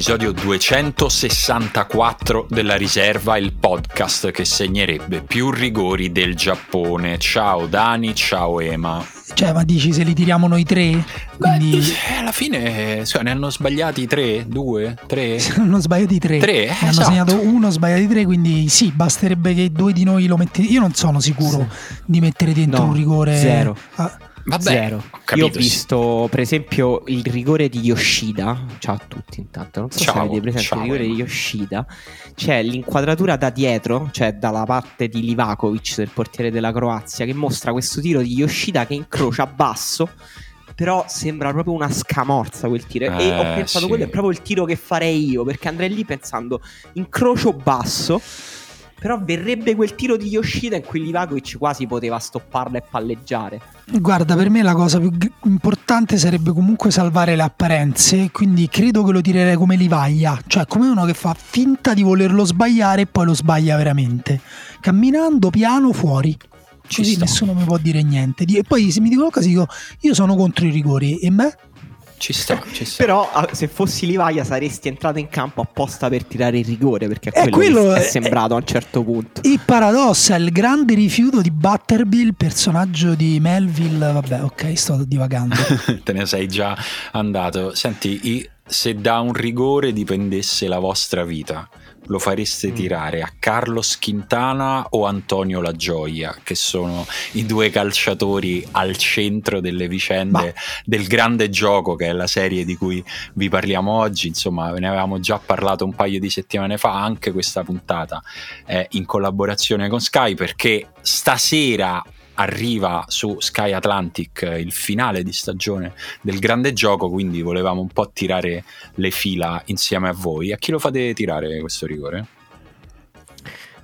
all'episodio 264 della riserva, il podcast che segnerebbe più rigori del Giappone. Ciao Dani, ciao Ema. Cioè, ma dici se li tiriamo noi tre? Quindi... Beh, alla fine cioè, ne hanno sbagliati tre, due, tre. Ne hanno sbagliati tre. Tre, ne esatto. hanno segnato uno, sbagliati tre, quindi sì, basterebbe che due di noi lo mettete. Io non sono sicuro Sì. di mettere dentro No, un rigore. zero. Ah, Vabbè, Zero. Capito, Io ho sì. visto, per esempio, il rigore di Yoshida. Ciao a tutti, intanto. Non so Ciao, se avete presente ciao, il rigore Emma. di Yoshida. C'è l'inquadratura da dietro, cioè dalla parte di Livakovic, del portiere della Croazia, che mostra questo tiro di Yoshida che incrocia basso. Però sembra proprio una scamorza quel tiro. e Eh, ho pensato, sì. quello è proprio il tiro che farei io. Perché andrei lì pensando, incrocio basso. Però verrebbe quel tiro di Yoshida in cui Livakovic quasi poteva stopparla e palleggiare. Guarda, per me la cosa più g- importante sarebbe comunque salvare le apparenze, quindi credo che lo tirerei come Livaglia, cioè come uno che fa finta di volerlo sbagliare e poi lo sbaglia veramente, camminando piano fuori. Ci Così nessuno mi può dire niente. E poi se mi dicono qualcosa dico io sono contro i rigori e me? Ci sta, ci sta. Però ah, se fossi Livaglia saresti entrato in campo apposta per tirare il rigore perché è Eh, quello, quello che è- è sembrato a un certo punto. Il paradosso è il grande rifiuto di Butterbill, il personaggio di Melville. Vabbè, ok, sto divagando. Te ne sei già andato. Senti, i- se da un rigore dipendesse la vostra vita, lo fareste Mm. tirare a Carlos Quintana o Antonio La Gioia, che sono i due calciatori al centro delle vicende del grande gioco, che è la serie di cui vi parliamo oggi. Insomma, ve ne avevamo già parlato un paio di settimane fa. Anche questa puntata è in collaborazione con Sky perché stasera arriva su Sky Atlantic eh, il finale di stagione del grande gioco, quindi volevamo un po' tirare le fila insieme a voi. A chi lo fate tirare questo rigore?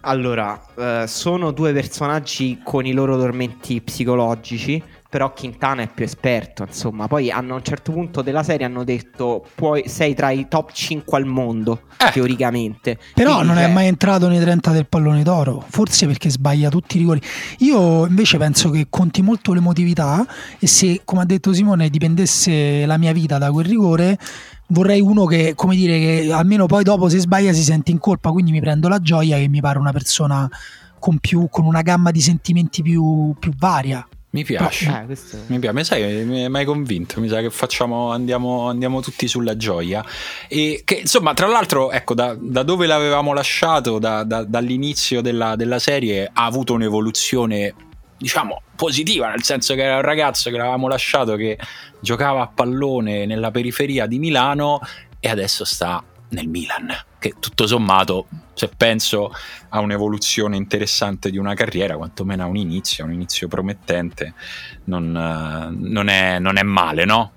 Allora, eh, sono due personaggi con i loro tormenti psicologici, però Quintana è più esperto, insomma. Poi hanno, a un certo punto della serie hanno detto puoi, sei tra i top 5 al mondo, Eh. teoricamente. Però Quindi, non è cioè, mai entrato nei 30 del pallone d'oro, forse perché sbaglia tutti i rigori. Io invece penso che conti molto l'emotività e se, come ha detto Simone, dipendesse la mia vita da quel rigore, vorrei uno che, come dire, che almeno poi dopo se sbaglia si sente in colpa, quindi mi prendo la gioia che mi pare una persona con, più, con una gamma di sentimenti più, più varia. Mi piace. Eh, questo... Mi piace, mi sai, mi hai mai convinto, mi sa che facciamo, andiamo, andiamo tutti sulla gioia. E che insomma, tra l'altro, ecco, da, da dove l'avevamo lasciato, da- da- dall'inizio della, della serie, ha avuto un'evoluzione, diciamo, positiva, nel senso che era un ragazzo che l'avevamo lasciato che giocava a pallone nella periferia di Milano e adesso sta nel Milan, che tutto sommato, se penso a un'evoluzione interessante di una carriera, quantomeno a un inizio, a un inizio promettente, non, eh, non è, non è male, no?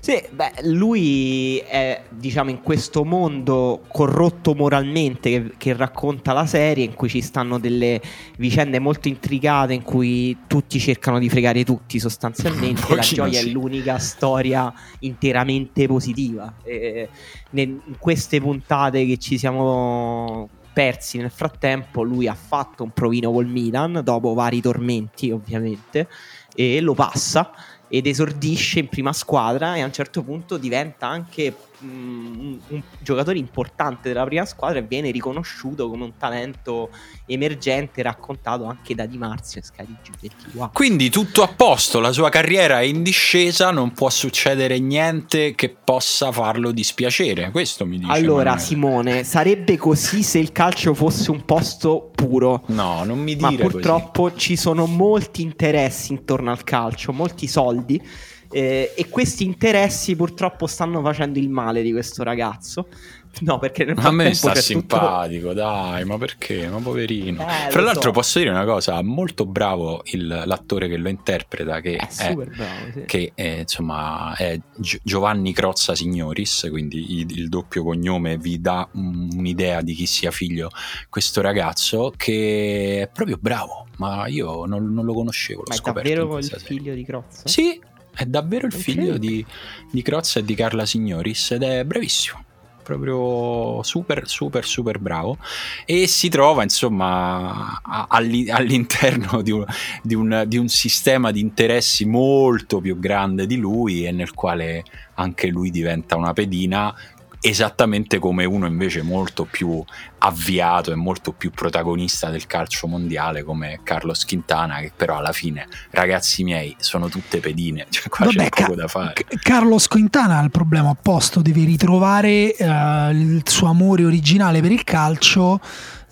Sì, beh, lui è, diciamo, in questo mondo corrotto moralmente che, che racconta la serie, in cui ci stanno delle vicende molto intricate, in cui tutti cercano di fregare tutti sostanzialmente. La gioia sì. è l'unica storia interamente positiva. E in queste puntate che ci siamo persi nel frattempo, lui ha fatto un provino col Milan, dopo vari tormenti ovviamente, e lo passa ed esordisce in prima squadra e a un certo punto diventa anche un, un giocatore importante della prima squadra e viene riconosciuto come un talento emergente raccontato anche da Di Marzio e Sky GP. Quindi tutto a posto, la sua carriera è in discesa, non può succedere niente che possa farlo dispiacere. Questo mi dice. Allora Manuele. Simone, sarebbe così se il calcio fosse un posto puro. No, non mi Ma dire così. purtroppo ci sono molti interessi intorno al calcio, molti soldi. Eh, e questi interessi purtroppo stanno facendo il male di questo ragazzo. No, perché nel A me sta simpatico, dai, ma perché? Ma poverino. Eh, Fra l'altro so. posso dire una cosa, molto bravo il- l'attore che lo interpreta, che tutto... È è, super bravo, sì. che è, insomma è Gio- Giovanni Crozza Signoris, quindi il, il doppio cognome vi dà un- un'idea di chi sia figlio questo ragazzo, che è proprio bravo, ma io non, non lo conoscevo, l'ho Ma è davvero il figlio di Crozza? Sì, è davvero il figlio di, di Crozza e di Carla Signoris ed è bravissimo. Proprio super, super, super bravo. E si trova insomma all'interno di un, di, un, di un sistema di interessi molto più grande di lui e nel quale anche lui diventa una pedina esattamente come uno invece molto più avviato e molto più protagonista del calcio mondiale come Carlos Quintana che però alla fine ragazzi miei sono tutte pedine. Cioè qua Vabbè, c'è poco da fare. Carlos Quintana ha il problema opposto deve ritrovare uh, il suo amore originale per il calcio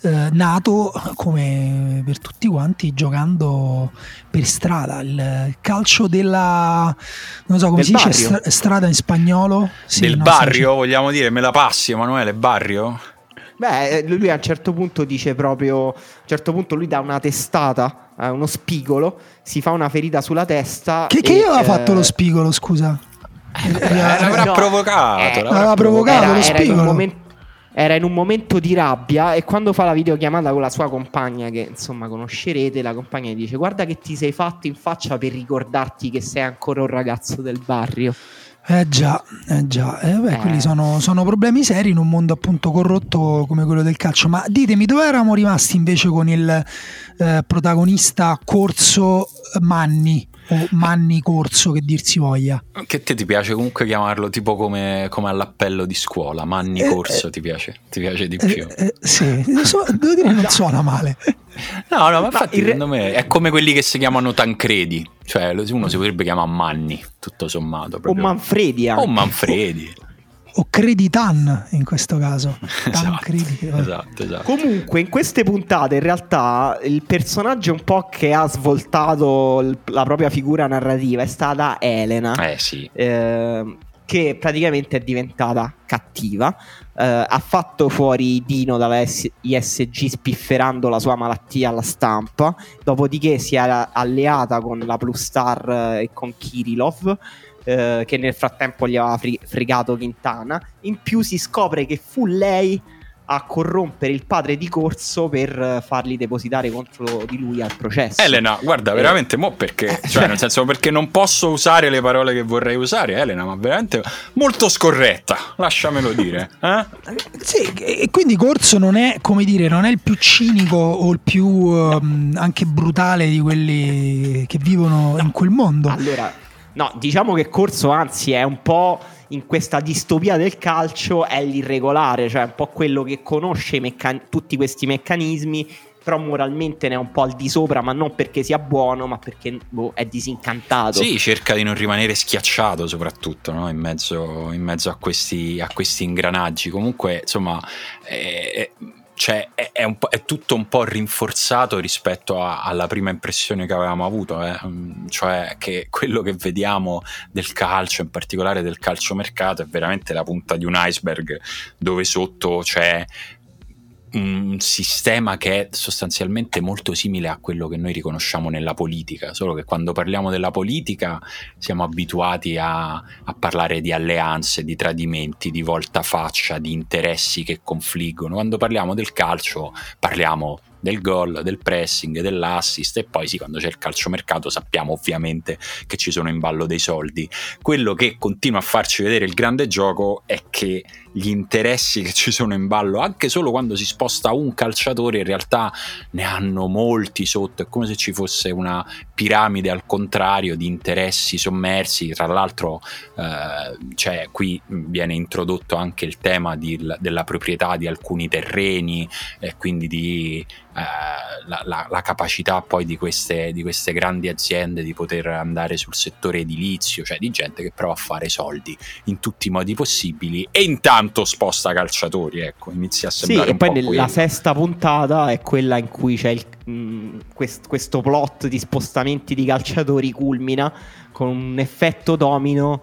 eh, nato come per tutti quanti giocando per strada il calcio della non so come Del si barrio. dice stra- strada in spagnolo sì, del barrio so, vogliamo dire me la passi Emanuele barrio Beh, lui a un certo punto dice proprio: a un certo punto lui dà una testata, eh, uno spigolo, si fa una ferita sulla testa. Che, e, che aveva eh, fatto lo spigolo, scusa? Eh, l'avrà no, provocato. Eh, l'aveva provocato era, lo spigolo. Era in, momento, era in un momento di rabbia e quando fa la videochiamata con la sua compagna, che insomma conoscerete, la compagna gli dice: Guarda che ti sei fatto in faccia per ricordarti che sei ancora un ragazzo del barrio. Eh già, eh già, eh beh, eh. quelli sono, sono, problemi seri in un mondo appunto corrotto come quello del calcio. Ma ditemi dove eravamo rimasti invece con il eh, protagonista Corso Manni? O Manni Corso che dir si voglia. Che te ti piace comunque chiamarlo tipo come, come all'appello di scuola, Manni eh, Corso eh, ti, piace, ti piace di più? Eh, eh sì, so, devo dire non suona male. No, no, ma infatti ma secondo me è come quelli che si chiamano Tancredi, cioè uno si potrebbe chiamare Manni, tutto sommato. Proprio. O Manfredi anche. O Manfredi o Creditan in questo caso. Esatto, credi, esatto, esatto, Comunque in queste puntate in realtà il personaggio un po' che ha svoltato la propria figura narrativa è stata Elena. Eh sì. Eh, che praticamente è diventata cattiva. Eh, ha fatto fuori Dino dalla ISG spifferando la sua malattia alla stampa. Dopodiché si era alleata con la Plus Star eh, e con Kirilov eh, che nel frattempo gli aveva fri- fregato Quintana. In più si scopre che fu lei a corrompere il padre di Corso per farli depositare contro di lui al processo. Elena, guarda, eh. veramente, mo perché, eh, cioè, nel senso perché non posso usare le parole che vorrei usare, Elena, ma veramente molto scorretta, lasciamelo dire. Eh? Sì, e quindi Corso non è, come dire, non è il più cinico o il più um, anche brutale di quelli che vivono in quel mondo. Allora, No, diciamo che Corso anzi è un po' in questa distopia del calcio, è l'irregolare, cioè un po' quello che conosce meccan- tutti questi meccanismi, però moralmente ne è un po' al di sopra, ma non perché sia buono, ma perché boh, è disincantato. Sì, cerca di non rimanere schiacciato soprattutto no? in, mezzo, in, mezzo, a questi, a questi ingranaggi. Comunque, insomma... Eh, cioè, è, è, è, tutto un po' rinforzato rispetto a, alla prima impressione che avevamo avuto, eh? Mm, cioè che quello che vediamo del calcio, in particolare del calciomercato, è veramente la punta di un iceberg dove sotto c'è un sistema che è sostanzialmente molto simile a quello che noi riconosciamo nella politica, solo che quando parliamo della politica siamo abituati a, a parlare di alleanze, di tradimenti, di voltafaccia, di interessi che confliggono. Quando parliamo del calcio parliamo del gol, del pressing, dell'assist e poi sì, quando c'è il calciomercato sappiamo ovviamente che ci sono in ballo dei soldi. Quello che continua a farci vedere il grande gioco è che gli interessi che ci sono in ballo, anche solo quando si sposta un calciatore, in realtà ne hanno molti sotto, è come se ci fosse una piramide al contrario di interessi sommersi, tra l'altro eh, cioè, qui viene introdotto anche il tema di, della proprietà di alcuni terreni e quindi di eh, la, la, la, capacità poi di queste, di queste, grandi aziende di poter andare sul settore edilizio, cioè di gente che prova a fare soldi in tutti i modi possibili. E intanto sposta calciatori, ecco, inizia a sembrare... Sì, e poi nella sesta puntata è quella in cui c'è il, mh, mm, quest, questo plot di spostamenti di calciatori culmina con un effetto domino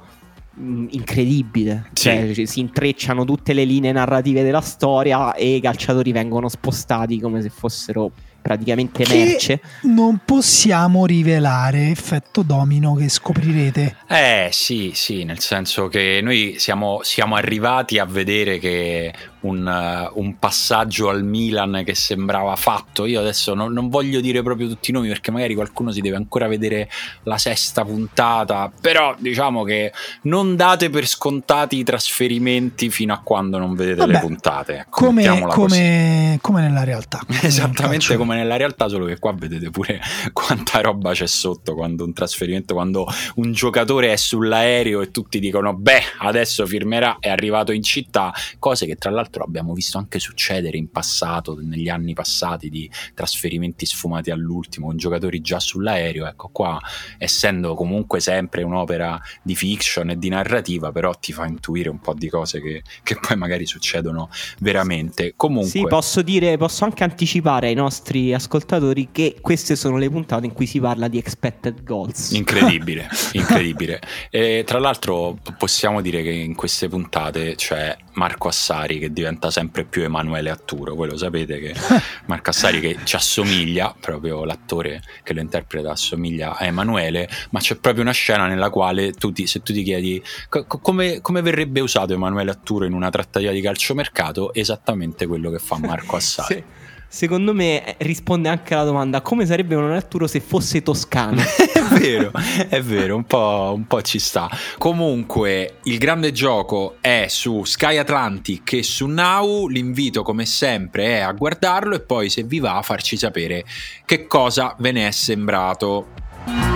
Mm, incredibile. Sì. Cioè, si intrecciano tutte le linee narrative della storia e i calciatori vengono spostati come se fossero praticamente che merce. Non possiamo rivelare effetto domino che scoprirete. Eh sì, sì, nel senso che noi siamo, siamo arrivati a vedere che un, uh, un, passaggio al Milan che sembrava fatto. Io adesso non, non, voglio dire proprio tutti i nomi perché magari qualcuno si deve ancora vedere la sesta puntata, però diciamo che non date per scontati i trasferimenti fino a quando non vedete Vabbè, le puntate. Ecco, come, come, come, nella realtà. Esattamente come nella realtà, solo che qua vedete pure quanta roba c'è sotto quando un trasferimento, quando un giocatore è sull'aereo e tutti dicono beh adesso firmerà, è arrivato in città, cose che tra l'altro abbiamo visto anche succedere in passato, negli anni passati di trasferimenti sfumati all'ultimo, con giocatori già sull'aereo, ecco qua essendo comunque sempre un'opera di fiction e di narrativa, però ti fa intuire un po' di cose che, che poi magari succedono veramente. Comunque... Sì, posso dire, posso anche anticipare ai nostri ascoltatori che queste sono le puntate in cui si parla di expected goals. Incredibile, incredibile. E, tra l'altro possiamo dire che in queste puntate c'è Marco Assari che diventa sempre più Emanuele Atturo. Voi lo sapete che Marco Assari che ci assomiglia, proprio l'attore che lo interpreta assomiglia a Emanuele, ma c'è proprio una scena nella quale tu ti, se tu ti chiedi co- come, come, verrebbe usato Emanuele Atturo in una trattativa di calciomercato, esattamente quello che fa Marco Assari. sì secondo me eh, risponde anche alla domanda come sarebbe un Arturo se fosse toscano. è vero, è vero, un po', un po', ci sta. Comunque, il grande gioco è su Sky Atlantic e su Now. L'invito, come sempre, è a guardarlo e poi, se vi va, a farci sapere che cosa ve ne è sembrato.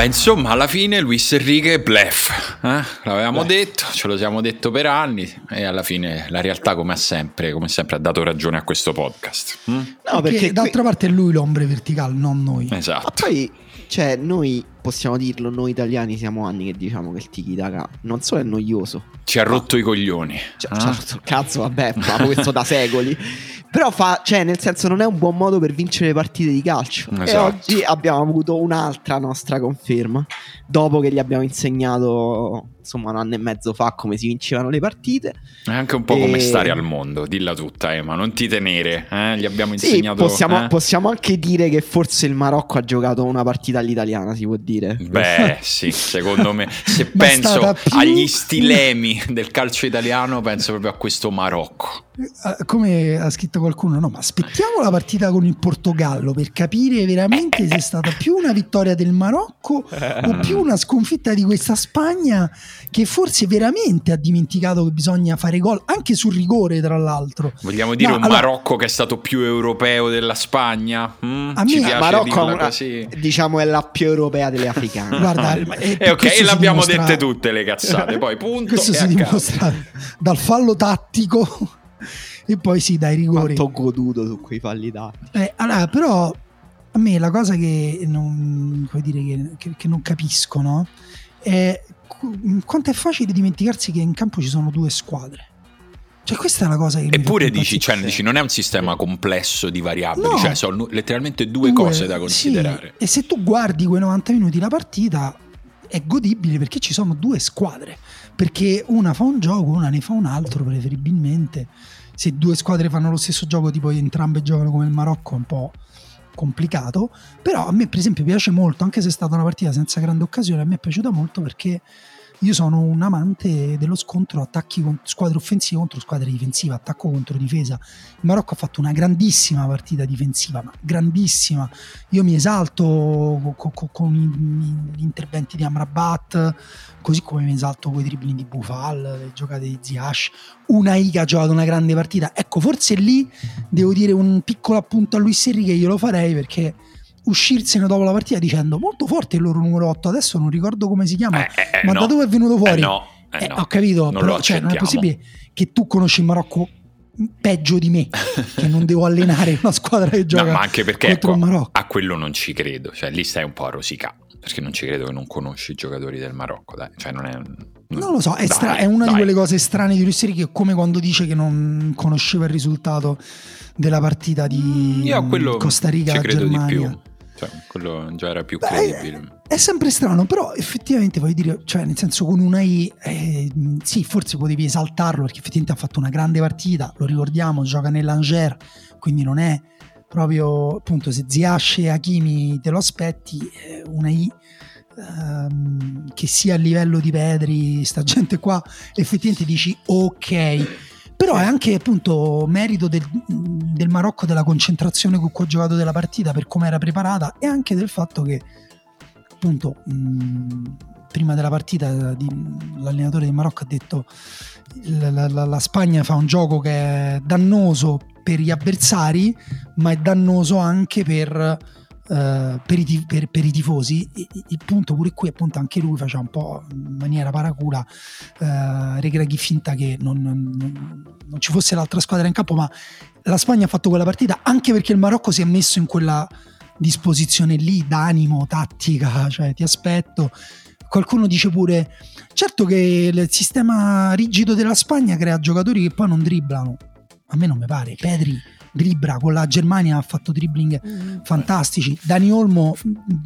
Vabbè, insomma, alla fine Luis Enrique blef, eh? l'avevamo blef. detto, ce lo siamo detto per anni e alla fine la realtà come sempre, come sempre ha dato ragione a questo podcast. Mm? No, perché, perché d'altra qui... parte è lui l'ombre verticale, non noi. Esatto. Ma poi, cioè, noi possiamo dirlo, noi italiani siamo anni che diciamo che il tiki taka non solo è noioso. Ci ha rotto i coglioni. Cioè, eh? certo, cazzo, vabbè, ma questo da secoli. Però fa, cioè, nel senso, non è un buon modo per vincere le partite di calcio. Esatto. E oggi abbiamo avuto un'altra nostra conferma. Dopo che gli abbiamo insegnato insomma un anno e mezzo fa come si vincevano le partite. È anche un po' e... come stare al mondo, dilla tutta Emma, non ti tenere, eh? gli abbiamo insegnato... Sì, possiamo, eh? possiamo, anche dire che forse il Marocco ha giocato una partita all'italiana, si può dire. Beh sì, secondo me, se penso più... agli stilemi del calcio italiano, penso proprio a questo Marocco. Eh, come ha scritto qualcuno, no, ma aspettiamo la partita con il Portogallo per capire veramente se è stata più una vittoria del Marocco o più una sconfitta di questa Spagna che forse veramente ha dimenticato che bisogna fare gol anche sul rigore tra l'altro vogliamo dire no, un allora, Marocco che è stato più europeo della Spagna mm? a me Marocco una, così. diciamo è la più europea delle africane. Guarda e eh, ok e l'abbiamo dimostra... dette tutte le cazzate. Poi punto questo si dimostra dal fallo tattico e poi sì dai rigori. Quanto ho goduto su quei falli tattici. Eh, allora però a me la cosa che non, dire, che, che, che non capisco no? è quanto è facile dimenticarsi che in campo ci sono due squadre. Cioè, questa è la cosa che Eppure dici, cioè, dici, non è un sistema complesso di variabili, no, cioè sono letteralmente due, due cose da considerare. Sì. E se tu guardi quei 90 minuti la partita, è godibile perché ci sono due squadre. Perché una fa un gioco, una ne fa un altro, preferibilmente. Se due squadre fanno lo stesso gioco, tipo entrambe giocano come il Marocco, è un po' complicato. Però a me, per esempio, piace molto, anche se è stata una partita senza grande occasione, a me è piaciuta molto perché io sono un amante dello scontro attacchi con squadre offensive contro squadre difensive, attacco contro difesa. Il Marocco ha fatto una grandissima partita difensiva, ma grandissima. Io mi esalto con, con, con gli interventi di Amrabat, così come mi esalto con i dribbling di Bufal, le giocate di Ziash. Una Iga ha giocato una grande partita. Ecco, forse lì devo dire un piccolo appunto a Luis Serri che io lo farei perché uscirsene dopo la partita dicendo molto forte il loro numero 8 adesso non ricordo come si chiama eh, eh, ma no. da dove è venuto fuori eh, no, eh, no. ho capito non però cioè, non è possibile che tu conosci il Marocco peggio di me che non devo allenare una squadra che gioca no, ma anche perché ecco, a quello non ci credo cioè lì stai un po' a rosicare perché non ci credo che non conosci i giocatori del Marocco dai. cioè non è non lo so, è, stra- dai, è una dai. di quelle cose strane di Russeri che è come quando dice che non conosceva il risultato della partita di quello Costa Rica ci credo Germania. di più cioè, quello già era più Beh, credibile. È, sempre strano, però effettivamente voglio dire, cioè, nel senso con una I, eh, sì, forse potevi esaltarlo perché effettivamente ha fatto una grande partita, lo ricordiamo, gioca nell'Angers, quindi non è proprio, appunto, se Ziash e Hakimi te lo aspetti, eh, una I ehm, che sia a livello di Pedri, sta gente qua, effettivamente dici ok. Però è anche appunto merito del, del Marocco, della concentrazione con cui ho giocato della partita, per come era preparata e anche del fatto che appunto mh, prima della partita di, l'allenatore del Marocco ha detto la, la, la, Spagna fa un gioco che è dannoso per gli avversari ma è dannoso anche per Uh, per, i, per, per, i, tifosi il punto pure qui appunto anche lui faceva un po' in maniera paracula regra chi finta che non, non, non, ci fosse l'altra squadra in campo ma la Spagna ha fatto quella partita anche perché il Marocco si è messo in quella disposizione lì d'animo, tattica cioè ti aspetto. Qualcuno dice pure certo che il sistema rigido della Spagna crea giocatori che poi non dribblano. A me non mi pare Pedri dribbla con la Germania ha fatto dribbling mm. fantastici. Dani Olmo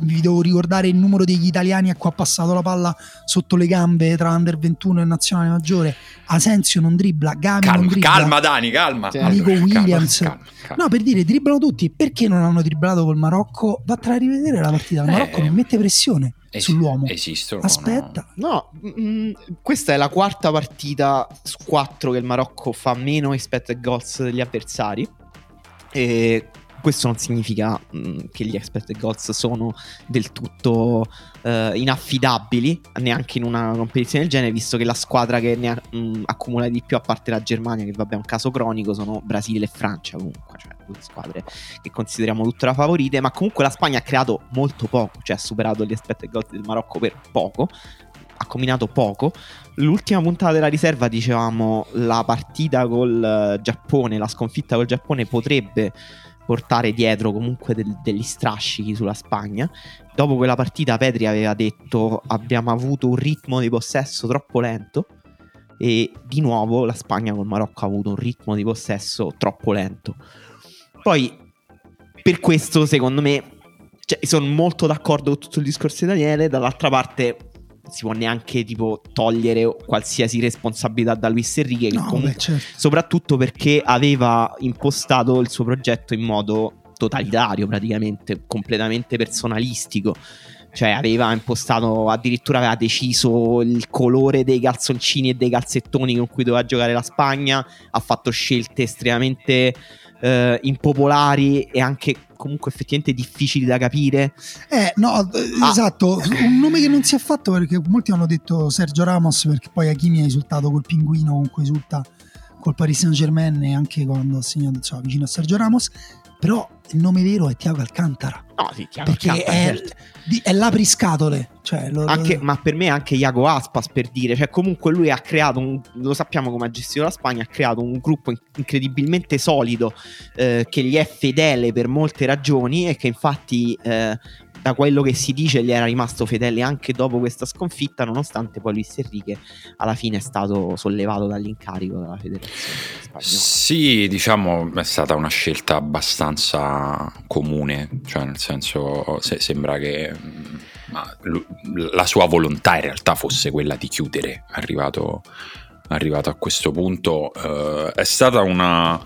vi devo ricordare il numero degli italiani a cui ha passato la palla sotto le gambe tra under 21 e nazionale maggiore. Asensio non dribbla Gavi calma, non dribbla. calma Dani calma. Nico Williams. calma, calma, no per dire dribblano tutti. Perché non hanno dribblato col Marocco? Va a rivedere la partita. Il Marocco eh, non mette pressione Es- sull'uomo. Esistono. Aspetta. No, no mh, mm, questa è la quarta partita su quattro che il Marocco fa meno expected goals degli avversari. E questo non significa mh, mm, che gli expected goals sono del tutto uh, inaffidabili, neanche in una competizione del genere, visto che la squadra che ne ha, mh, mm, accumula di più, a parte la Germania, che vabbè è un caso cronico, sono Brasile e Francia comunque, cioè due squadre che consideriamo tutte la favorite, ma comunque la Spagna ha creato molto poco, cioè ha superato gli expected goals del Marocco per poco, ha combinato poco. L'ultima puntata della riserva dicevamo la partita col Giappone, la sconfitta col Giappone potrebbe portare dietro comunque del, degli strascichi sulla Spagna. Dopo quella partita Petri aveva detto abbiamo avuto un ritmo di possesso troppo lento e di nuovo la Spagna col Marocco ha avuto un ritmo di possesso troppo lento. Poi per questo secondo me cioè, sono molto d'accordo con tutto il discorso di Daniele, dall'altra parte si può neanche tipo togliere qualsiasi responsabilità da Luis Enrique no, comunque, beh, certo. soprattutto perché aveva impostato il suo progetto in modo totalitario praticamente completamente personalistico cioè aveva impostato addirittura aveva deciso il colore dei calzoncini e dei calzettoni con cui doveva giocare la Spagna ha fatto scelte estremamente eh, impopolari e anche comunque effettivamente difficili da capire. Eh, no, ah. esatto, un nome che non si è fatto perché molti hanno detto Sergio Ramos perché poi Hakimi ha risultato col pinguino con cui risulta col Paris Saint Germain e anche quando ha segnato insomma, vicino a Sergio Ramos però il nome vero è Tiago Alcantara. No, sì, Tiago Perché Alcantara, è, certo. è l'apriscatole. Cioè, lo, anche, ma per me anche Iago Aspas per dire, cioè comunque lui ha creato, un, lo sappiamo come ha gestito la Spagna, ha creato un gruppo incredibilmente solido eh, che gli è fedele per molte ragioni e che infatti eh, da quello che si dice gli era rimasto fedele anche dopo questa sconfitta, nonostante poi Luis Enrique alla fine è stato sollevato dall'incarico della federazione. Sì, diciamo è stata una scelta abbastanza comune, cioè nel senso se, sembra che ma, la sua volontà in realtà fosse quella di chiudere, arrivato, arrivato a questo punto. Eh, è stata una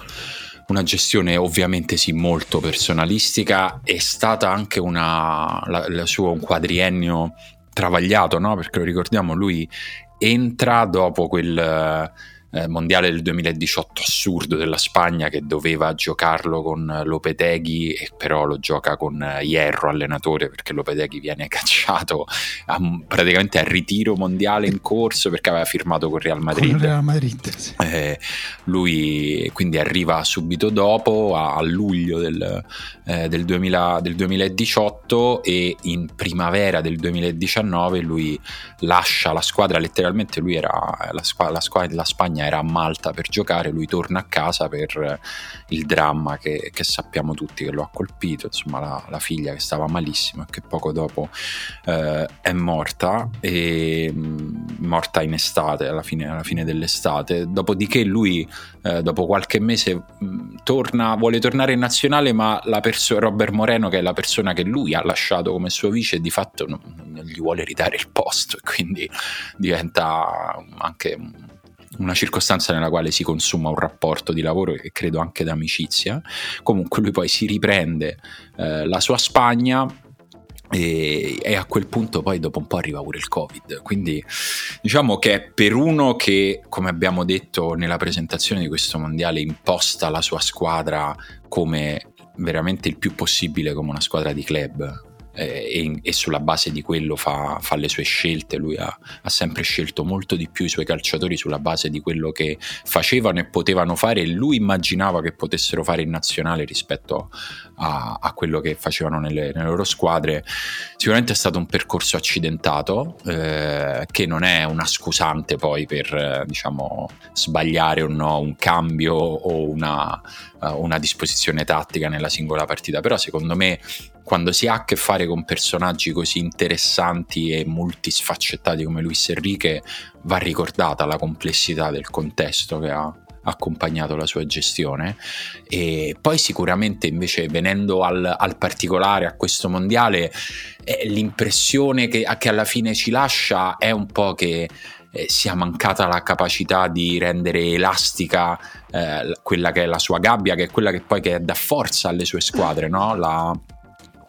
una gestione ovviamente sì molto personalistica, è stata anche una, la, la sua, un quadriennio travagliato, no? perché lo ricordiamo, lui entra dopo quel eh, mondiale del 2018 assurdo della Spagna che doveva giocarlo con Lopeteghi e però lo gioca con Hierro allenatore perché Lopeteghi viene cacciato a, praticamente al ritiro mondiale in corso perché aveva firmato con Real Madrid, con Real Madrid sì. eh, lui quindi arriva subito dopo a, a luglio del, eh, del, 2000, del 2018 e in primavera del 2019 lui lascia la squadra letteralmente lui era la, la, squadra, la Spagna Spagna era a Malta per giocare, lui torna a casa per il dramma che, che sappiamo tutti che lo ha colpito, insomma la, la, figlia che stava malissimo e che poco dopo eh, è morta, e, mm, morta in estate, alla fine, alla fine dell'estate, dopodiché lui eh, dopo qualche mese mh, mm, torna, vuole tornare in nazionale ma la perso- Robert Moreno che è la persona che lui ha lasciato come suo vice di fatto non, non gli vuole ridare il posto e quindi diventa anche una circostanza nella quale si consuma un rapporto di lavoro e credo anche d'amicizia. Comunque lui poi si riprende eh, la sua Spagna e, e, a quel punto poi dopo un po' arriva pure il covid quindi diciamo che per uno che come abbiamo detto nella presentazione di questo mondiale imposta la sua squadra come veramente il più possibile come una squadra di club e, e, sulla base di quello fa, fa le sue scelte. Lui ha, ha, sempre scelto molto di più i suoi calciatori sulla base di quello che facevano e potevano fare e lui immaginava che potessero fare in nazionale rispetto a, a quello che facevano nelle, nelle, loro squadre. Sicuramente è stato un percorso accidentato eh, che non è una scusante poi per eh, diciamo, sbagliare o no un cambio o una, uh, una disposizione tattica nella singola partita, però secondo me quando si ha a che fare con personaggi così interessanti e multisfaccettati come Luis Enrique, va ricordata la complessità del contesto che ha accompagnato la sua gestione. E poi sicuramente invece venendo al, al particolare a questo mondiale eh, l'impressione che, che, alla fine ci lascia è un po' che eh, sia mancata la capacità di rendere elastica eh, quella che è la sua gabbia che è quella che poi che dà forza alle sue squadre no? la,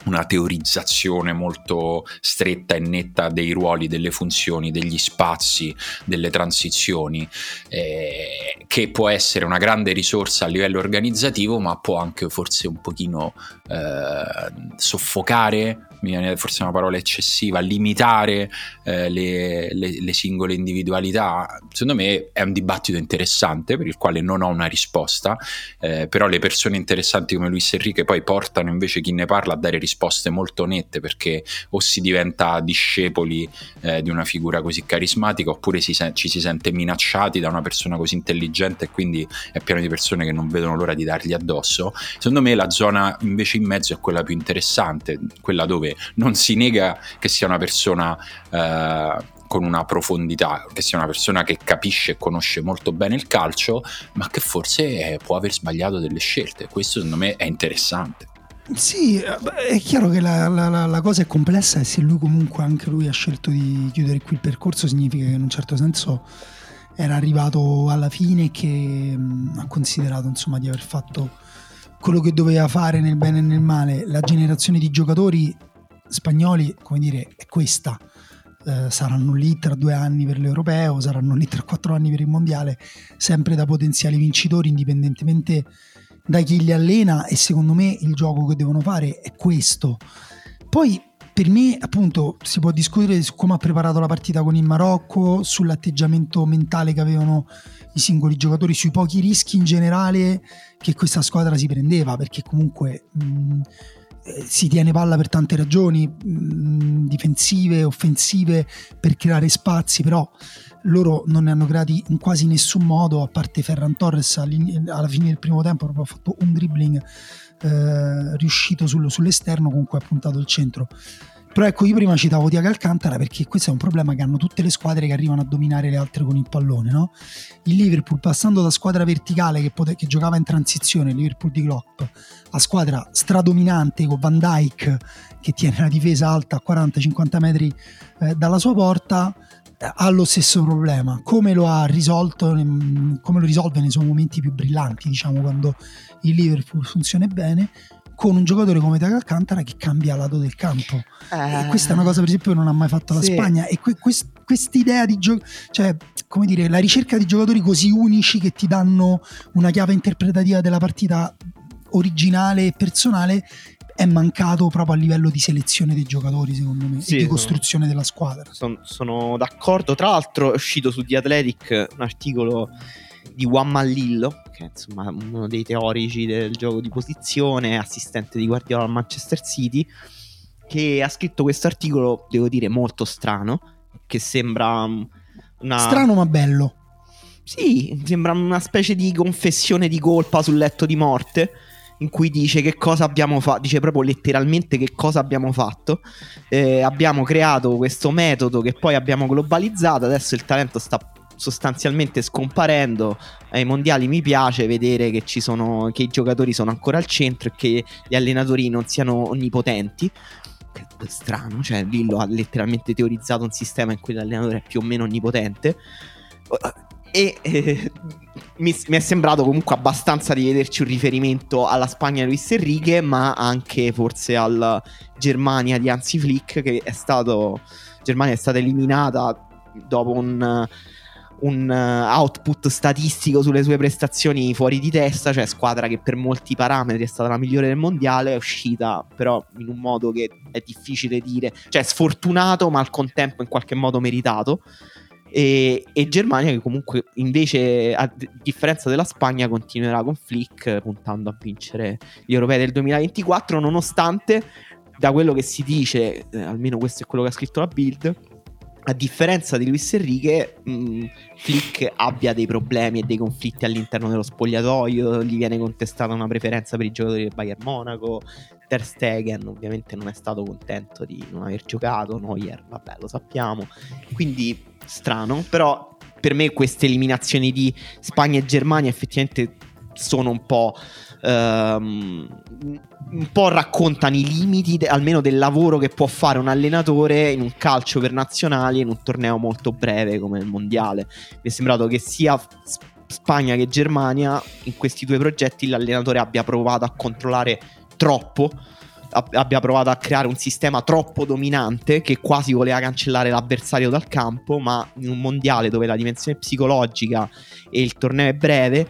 una teorizzazione molto stretta e netta dei ruoli, delle funzioni, degli spazi, delle transizioni, eh, che può essere una grande risorsa a livello organizzativo, ma può anche forse un pochino eh, soffocare mi viene forse una parola eccessiva, limitare eh, le, le, le, singole individualità, secondo me è un dibattito interessante per il quale non ho una risposta, eh, però le persone interessanti come Luis Enrique poi portano invece chi ne parla a dare risposte molto nette perché o si diventa discepoli eh, di una figura così carismatica oppure si ci si sente minacciati da una persona così intelligente e quindi è pieno di persone che non vedono l'ora di dargli addosso. Secondo me la zona invece in mezzo è quella più interessante, quella dove dove non si nega che sia una persona eh, con una profondità, che sia una persona che capisce e conosce molto bene il calcio, ma che forse può aver sbagliato delle scelte. Questo secondo me è interessante. Sì, è chiaro che la, la, la, cosa è complessa e se lui comunque anche lui ha scelto di chiudere qui il percorso significa che in un certo senso era arrivato alla fine e che mh, ha considerato insomma di aver fatto quello che doveva fare nel bene e nel male. La generazione di giocatori spagnoli, come dire, è questa. Eh, saranno lì tra due anni per l'europeo, saranno lì tra quattro anni per il mondiale, sempre da potenziali vincitori, indipendentemente da chi li allena. E secondo me il gioco che devono fare è questo. Poi per me, appunto, si può discutere su come ha preparato la partita con il Marocco, sull'atteggiamento mentale che avevano i singoli giocatori, sui pochi rischi in generale che questa squadra si prendeva, perché comunque. Mh, si tiene palla per tante ragioni, mh, mm, difensive, offensive, per creare spazi, però loro non ne hanno creati in quasi nessun modo, a parte Ferran Torres alla fine del primo tempo proprio ha fatto un dribbling eh, riuscito sul, sull'esterno con cui ha puntato il centro. Però ecco, io prima citavo Diago Alcantara perché questo è un problema che hanno tutte le squadre che arrivano a dominare le altre con il pallone, no? Il Liverpool passando da squadra verticale che, pote- che giocava in transizione, il Liverpool di Klopp, a squadra stradominante con Van Dyke che tiene la difesa alta a 40-50 metri eh, dalla sua porta, eh, ha lo stesso problema. Come lo ha risolto, come lo risolve nei suoi momenti più brillanti, diciamo, quando il Liverpool funziona bene, con un giocatore come Daga Alcantara che cambia lato del campo. Eh, questa è una cosa, per esempio, che non ha mai fatto la sì. Spagna. E que- quest- quest'idea di gioco, cioè, come dire, la ricerca di giocatori così unici che ti danno una chiave interpretativa della partita originale e personale è mancato proprio a livello di selezione dei giocatori, secondo me, sì, e di costruzione della squadra. Son, sono d'accordo. Tra l'altro, è uscito su The Athletic un articolo di Juan Mallillo, che insomma uno dei teorici del gioco di posizione, assistente di Guardiola al Manchester City, che ha scritto questo articolo, devo dire, molto strano, che sembra una... Strano ma bello. Sì, sembra una specie di confessione di colpa sul letto di morte in cui dice che cosa abbiamo fatto, dice proprio letteralmente che cosa abbiamo fatto. Eh, abbiamo creato questo metodo che poi abbiamo globalizzato, adesso il talento sta sostanzialmente scomparendo. Ai mondiali mi piace vedere che, sono, che i giocatori sono ancora al centro e che gli allenatori non siano onnipotenti. Strano, cioè Lillo ha letteralmente teorizzato un sistema in cui l'allenatore è più o meno onnipotente. e eh, mi, mi, è sembrato comunque abbastanza di vederci un riferimento alla Spagna di Luis Enrique, ma anche forse alla Germania di Hansi Flick, che è stato. Germania è stata eliminata dopo un un output statistico sulle sue prestazioni fuori di testa, cioè squadra che per molti parametri è stata la migliore del mondiale, è uscita però in un modo che è difficile dire, cioè sfortunato ma al contempo in qualche modo meritato. E, e, Germania che comunque invece a differenza della Spagna continuerà con Flick puntando a vincere gli europei del 2024 nonostante da quello che si dice eh, almeno questo è quello che ha scritto la Bild a differenza di Luis Enrique, mh, Flick abbia dei problemi e dei conflitti all'interno dello spogliatoio, gli viene contestata una preferenza per i giocatori del Bayern Monaco, Ter Stegen ovviamente non è stato contento di non aver giocato, Neuer, vabbè lo sappiamo, quindi strano, però per me queste eliminazioni di Spagna e Germania effettivamente sono un po'... Um, un po' raccontano i limiti de- almeno del lavoro che può fare un allenatore in un calcio per nazionali in un torneo molto breve come il mondiale. Mi è sembrato che sia Spagna che Germania in questi due progetti l'allenatore abbia provato a controllare troppo abbia provato a creare un sistema troppo dominante che quasi voleva cancellare l'avversario dal campo, ma in un mondiale dove la dimensione psicologica e il torneo è breve,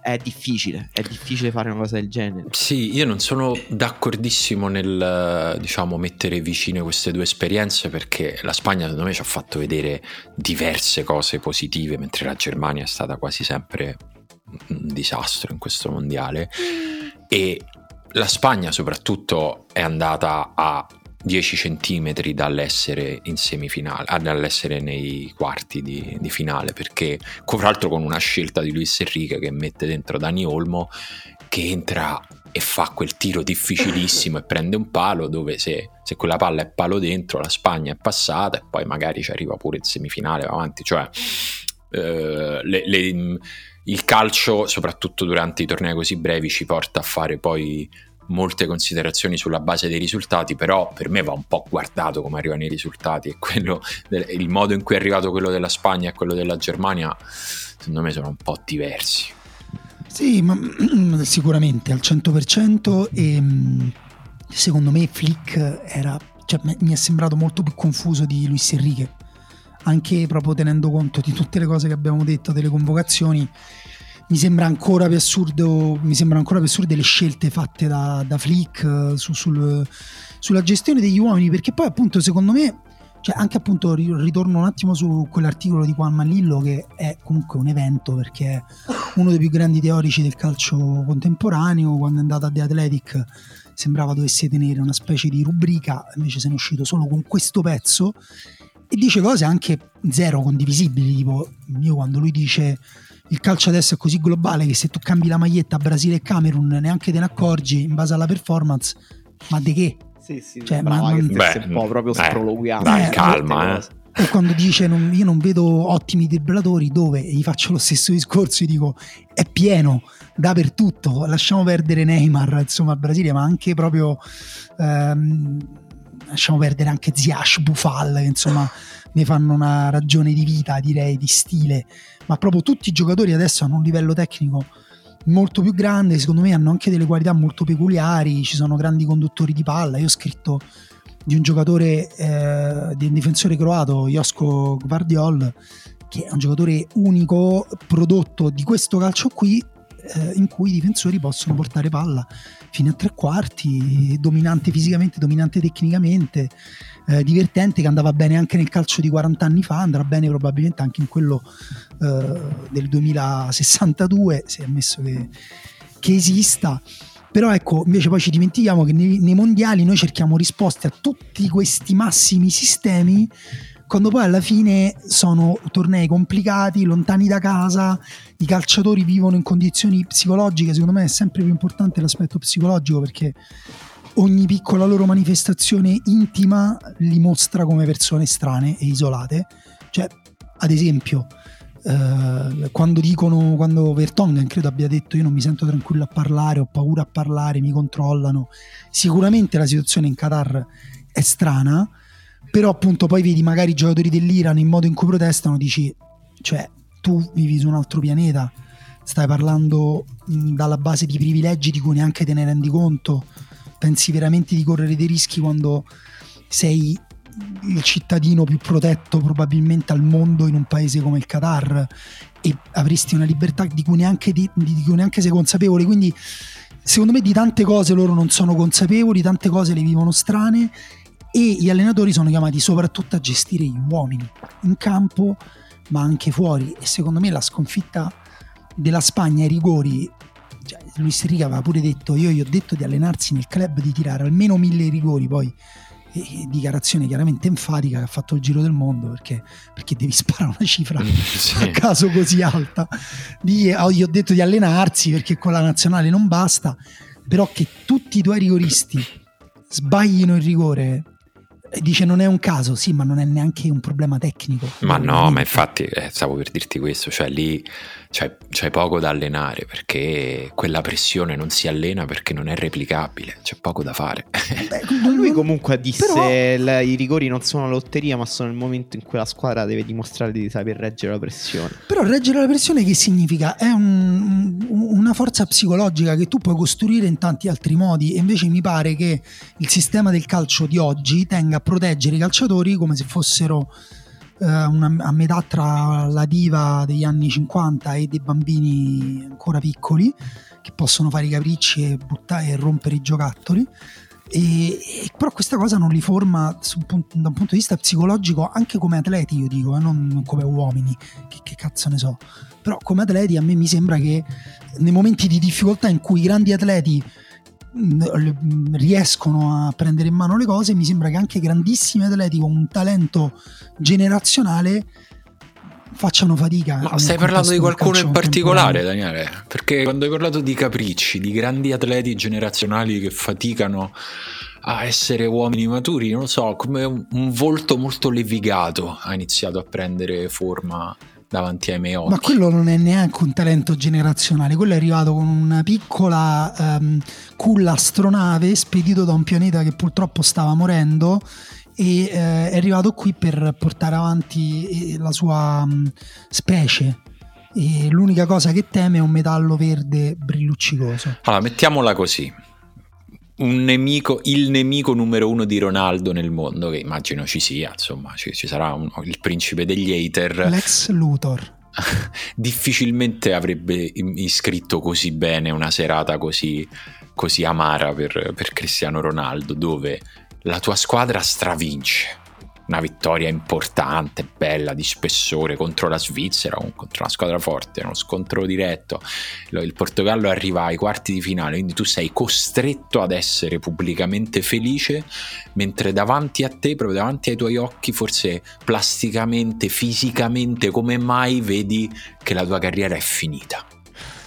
è difficile, è difficile fare una cosa del genere. Sì, io non sono d'accordissimo nel diciamo mettere vicine queste due esperienze perché la Spagna secondo me ci ha fatto vedere diverse cose positive mentre la Germania è stata quasi sempre un disastro in questo mondiale e la Spagna soprattutto è andata a 10 centimetri dall'essere in semifinale, ah, dall'essere nei quarti di, di, finale, perché tra l'altro con una scelta di Luis Enrique che mette dentro Dani Olmo, che entra e fa quel tiro difficilissimo e prende un palo dove se, se, quella palla è palo dentro la Spagna è passata e poi magari ci arriva pure in semifinale avanti, cioè eh, le, le, il calcio soprattutto durante i tornei così brevi ci porta a fare poi molte considerazioni sulla base dei risultati, però per me va un po' guardato come arrivano i risultati e quello, il modo in cui è arrivato quello della Spagna e quello della Germania, secondo me sono un po' diversi. Sì, ma sicuramente al 100% e mm, secondo me Flick era, cioè, mi è sembrato molto più confuso di Luis Enrique, anche proprio tenendo conto di tutte le cose che abbiamo detto, delle convocazioni mi sembra ancora più assurdo mi sembra ancora più assurde le scelte fatte da, da Flick eh, su, sul, sulla gestione degli uomini perché poi appunto secondo me cioè anche appunto ritorno un attimo su quell'articolo di Juan Manlillo che è comunque un evento perché è uno dei più grandi teorici del calcio contemporaneo. Quando è andato a The Athletic sembrava dovesse tenere una specie di rubrica invece se ne è uscito solo con questo pezzo. E dice cose anche zero condivisibili tipo io quando lui dice il calcio adesso è così globale che se tu cambi la maglietta a Brasile e Camerun neanche te ne accorgi in base alla performance, ma di che? Sì, sì, cioè, ma non... Beh, un po' proprio eh, sproloquiato. Dai, eh, calma, eh. E quando dice non, io non vedo ottimi dribblatori, dove gli faccio lo stesso discorso, gli dico è pieno dappertutto, lasciamo perdere Neymar, insomma, al Brasile, ma anche proprio ehm, lasciamo perdere anche Ziash, Bufal, che insomma ne fanno una ragione di vita, direi, di stile ma proprio tutti i giocatori adesso hanno un livello tecnico molto più grande, secondo me hanno anche delle qualità molto peculiari, ci sono grandi conduttori di palla, io ho scritto di un giocatore, eh, di un difensore croato, Josko Gvardiol, che è un giocatore unico, prodotto di questo calcio qui, eh, in cui i difensori possono portare palla fino a tre quarti, dominante fisicamente, dominante tecnicamente, eh, divertente che andava bene anche nel calcio di 40 anni fa, andrà bene probabilmente anche in quello eh, del 2062, se ammesso che, che esista. Però ecco, invece poi ci dimentichiamo che nei, nei, mondiali noi cerchiamo risposte a tutti questi massimi sistemi, quando poi alla fine sono tornei complicati, lontani da casa, i calciatori vivono in condizioni psicologiche, secondo me è sempre più importante l'aspetto psicologico perché ogni piccola loro manifestazione intima li mostra come persone strane e isolate. Cioè, ad esempio, eh, quando dicono, quando Vertonghen credo abbia detto io non mi sento tranquillo a parlare, ho paura a parlare, mi controllano, sicuramente la situazione in Qatar è strana, però appunto poi vedi magari i giocatori dell'Iran in modo in cui protestano, dici, cioè tu vivi su un altro pianeta, stai parlando mh, dalla base di privilegi di cui neanche te ne rendi conto, pensi veramente di correre dei rischi quando sei il cittadino più protetto probabilmente al mondo in un paese come il Qatar e avresti una libertà di cui neanche, di, di cui neanche sei consapevole. Quindi, secondo me, di tante cose loro non sono consapevoli, tante cose le vivono strane. E gli allenatori sono chiamati soprattutto a gestire gli uomini in campo, ma anche fuori. E secondo me la sconfitta della Spagna ai rigori. Cioè, Luis Riga aveva pure detto: Io gli ho detto di allenarsi nel club di tirare almeno mille rigori. Poi e dichiarazione chiaramente enfatica che ha fatto il giro del mondo perché, perché devi sparare una cifra sì. a caso così alta. Di, oh, gli ho detto di allenarsi perché con la nazionale non basta, però che tutti i tuoi rigoristi sbaglino il rigore Dice non è un caso, sì, ma non è neanche un problema tecnico. Ma no, ma infatti eh, stavo per dirti questo, cioè lì c'è, c'è, poco da allenare perché quella pressione non si allena perché non è replicabile, c'è poco da fare. Beh, lui comunque disse Però... i rigori non sono lotteria ma sono il momento in cui la squadra deve dimostrare di saper reggere la pressione. Però reggere la pressione che significa? È un, una forza psicologica che tu puoi costruire in tanti altri modi e invece mi pare che il sistema del calcio di oggi tenga a proteggere i calciatori come se fossero eh, una, a metà tra la diva degli anni 50 e dei bambini ancora piccoli che possono fare i capricci e, buttare, e rompere i giocattoli. E, e, però questa cosa non li forma punto, da un punto di vista psicologico anche come atleti, io dico, eh, non come uomini, che, che cazzo ne so. Però come atleti a me mi sembra che nei momenti di difficoltà in cui i grandi atleti riescono a prendere in mano le cose, mi sembra che anche grandissimi atleti con un talento generazionale facciano fatica. Ma stai parlando di qualcuno in particolare, Daniele? Perché quando hai parlato di capricci, di grandi atleti generazionali che faticano a essere uomini maturi, non so, come un volto molto levigato ha iniziato a prendere forma davanti ai miei occhi. Ma quello non è neanche un talento generazionale, quello è arrivato con una piccola um, culla astronave spedito da un pianeta che purtroppo stava morendo e eh, è arrivato qui per portare avanti eh, la sua um, specie. E l'unica cosa che teme è un metallo verde brilluccicoso. Allora, mettiamola così un nemico, il nemico numero uno di Ronaldo nel mondo, che immagino ci sia, insomma, ci, ci sarà un, il principe degli hater. L'ex Luthor. Difficilmente avrebbe iscritto così bene una serata così, così amara per, per Cristiano Ronaldo, dove la tua squadra stravince una vittoria importante, bella, di spessore contro la Svizzera, contro una squadra forte, uno scontro diretto. Il Portogallo arriva ai quarti di finale, quindi tu sei costretto ad essere pubblicamente felice, mentre davanti a te, proprio davanti ai tuoi occhi, forse plasticamente, fisicamente, come mai vedi che la tua carriera è finita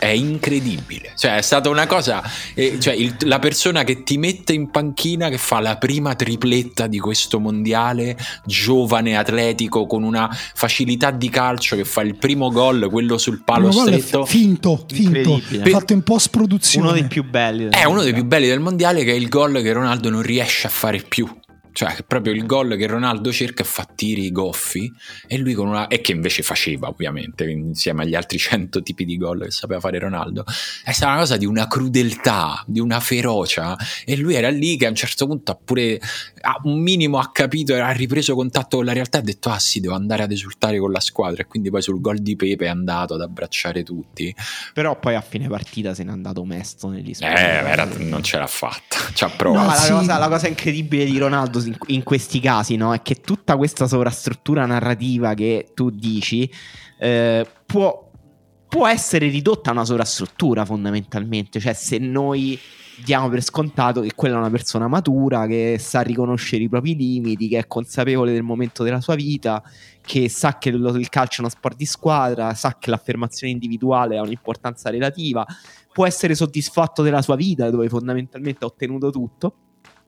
è incredibile. Cioè, è stata una cosa. Eh, cioè, il, la persona che ti mette in panchina, che fa la prima tripletta di questo mondiale, giovane, atletico, con una facilità di calcio, che fa il primo gol, quello sul palo il stretto. Finto, finto. Fatto in post produzione. Uno dei più belli. È uno dei più belli del mondiale, che è il gol che Ronaldo non riesce a fare più cioè proprio il gol che Ronaldo cerca fa tiri goffi e lui con una e che invece faceva ovviamente insieme agli altri 100 tipi di gol che sapeva fare Ronaldo. È stata una cosa di una crudeltà di una ferocia. E lui era lì che a un certo punto ha pure ha un minimo ha capito ha ripreso contatto con la realtà e ha detto ah sì devo andare ad esultare con la squadra. E quindi poi sul gol di Pepe è andato ad abbracciare tutti. Però poi a fine partita se n'è andato mesto negli sport eh era, non ce l'ha fatta. Ci ha provato no, la, cosa, la cosa incredibile di Ronaldo in, in questi casi no? è che tutta questa sovrastruttura narrativa che tu dici eh, può, può essere ridotta a una sovrastruttura fondamentalmente, cioè se noi diamo per scontato che quella è una persona matura, che sa riconoscere i propri limiti, che è consapevole del momento della sua vita, che sa che il calcio è uno sport di squadra, sa che l'affermazione individuale ha un'importanza relativa, può essere soddisfatto della sua vita dove fondamentalmente ha ottenuto tutto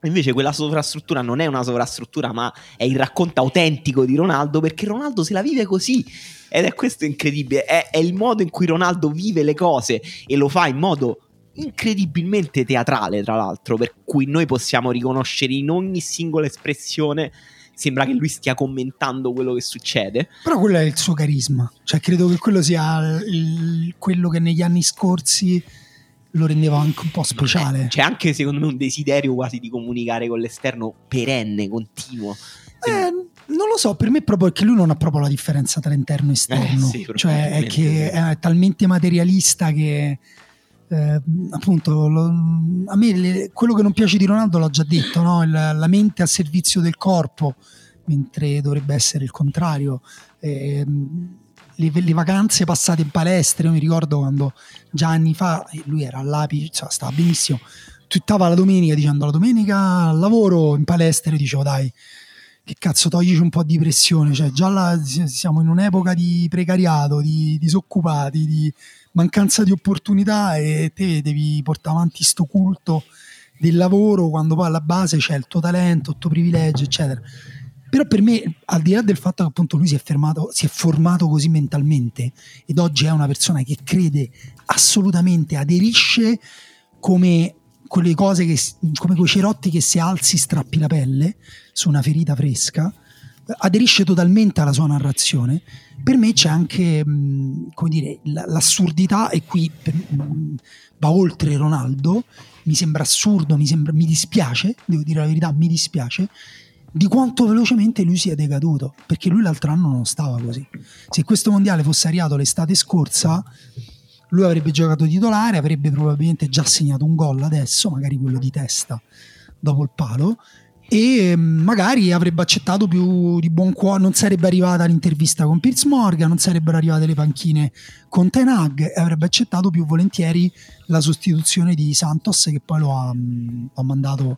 Invece quella sovrastruttura non è una sovrastruttura, ma è il racconto autentico di Ronaldo, perché Ronaldo se la vive così. Ed è questo incredibile, è, è il modo in cui Ronaldo vive le cose e lo fa in modo incredibilmente teatrale, tra l'altro, per cui noi possiamo riconoscere in ogni singola espressione sembra che lui stia commentando quello che succede. Però quello è il suo carisma, cioè credo che quello sia il, quello che negli anni scorsi lo rendeva anche un po' speciale. C'è anche secondo me un desiderio quasi di comunicare con l'esterno perenne, continuo. Eh, non lo so, per me è proprio perché lui non ha proprio la differenza tra interno e esterno. Eh, sì, cioè è che è talmente materialista che eh, appunto lo, a me le, quello che non piace di Ronaldo l'ho già detto, no? la, la, mente a servizio del corpo, mentre dovrebbe essere il contrario. Eh, le, le, vacanze passate in palestra, io mi ricordo quando già anni fa, lui era all'apice, cioè, stava benissimo, twittava la domenica dicendo la domenica lavoro in palestra e dicevo dai che cazzo toglici un po' di pressione, cioè già là siamo in un'epoca di precariato, di disoccupati, di mancanza di opportunità e te devi portare avanti sto culto del lavoro quando poi alla base c'è il tuo talento, il tuo privilegio, eccetera. Però per me, al di là del fatto che appunto lui si è, fermato, si è formato così mentalmente ed oggi è una persona che crede assolutamente, aderisce come quelle cose che, come quei cerotti che se alzi strappi la pelle su una ferita fresca, aderisce totalmente alla sua narrazione. Per me c'è anche, come dire, l'assurdità, e qui va oltre Ronaldo, mi sembra assurdo, mi, sembra, mi dispiace, devo dire la verità, mi dispiace, di quanto velocemente lui sia decaduto, perché lui l'altro anno non stava così. Se questo mondiale fosse arrivato l'estate scorsa, lui avrebbe giocato titolare, avrebbe probabilmente già segnato un gol adesso, magari quello di testa dopo il palo, e mm, magari avrebbe accettato più di buon cuore, non sarebbe arrivata l'intervista con Piers Morgan, non sarebbero arrivate le panchine con Ten Hag e avrebbe accettato più volentieri la sostituzione di Santos che poi lo ha, mm, ha, mandato.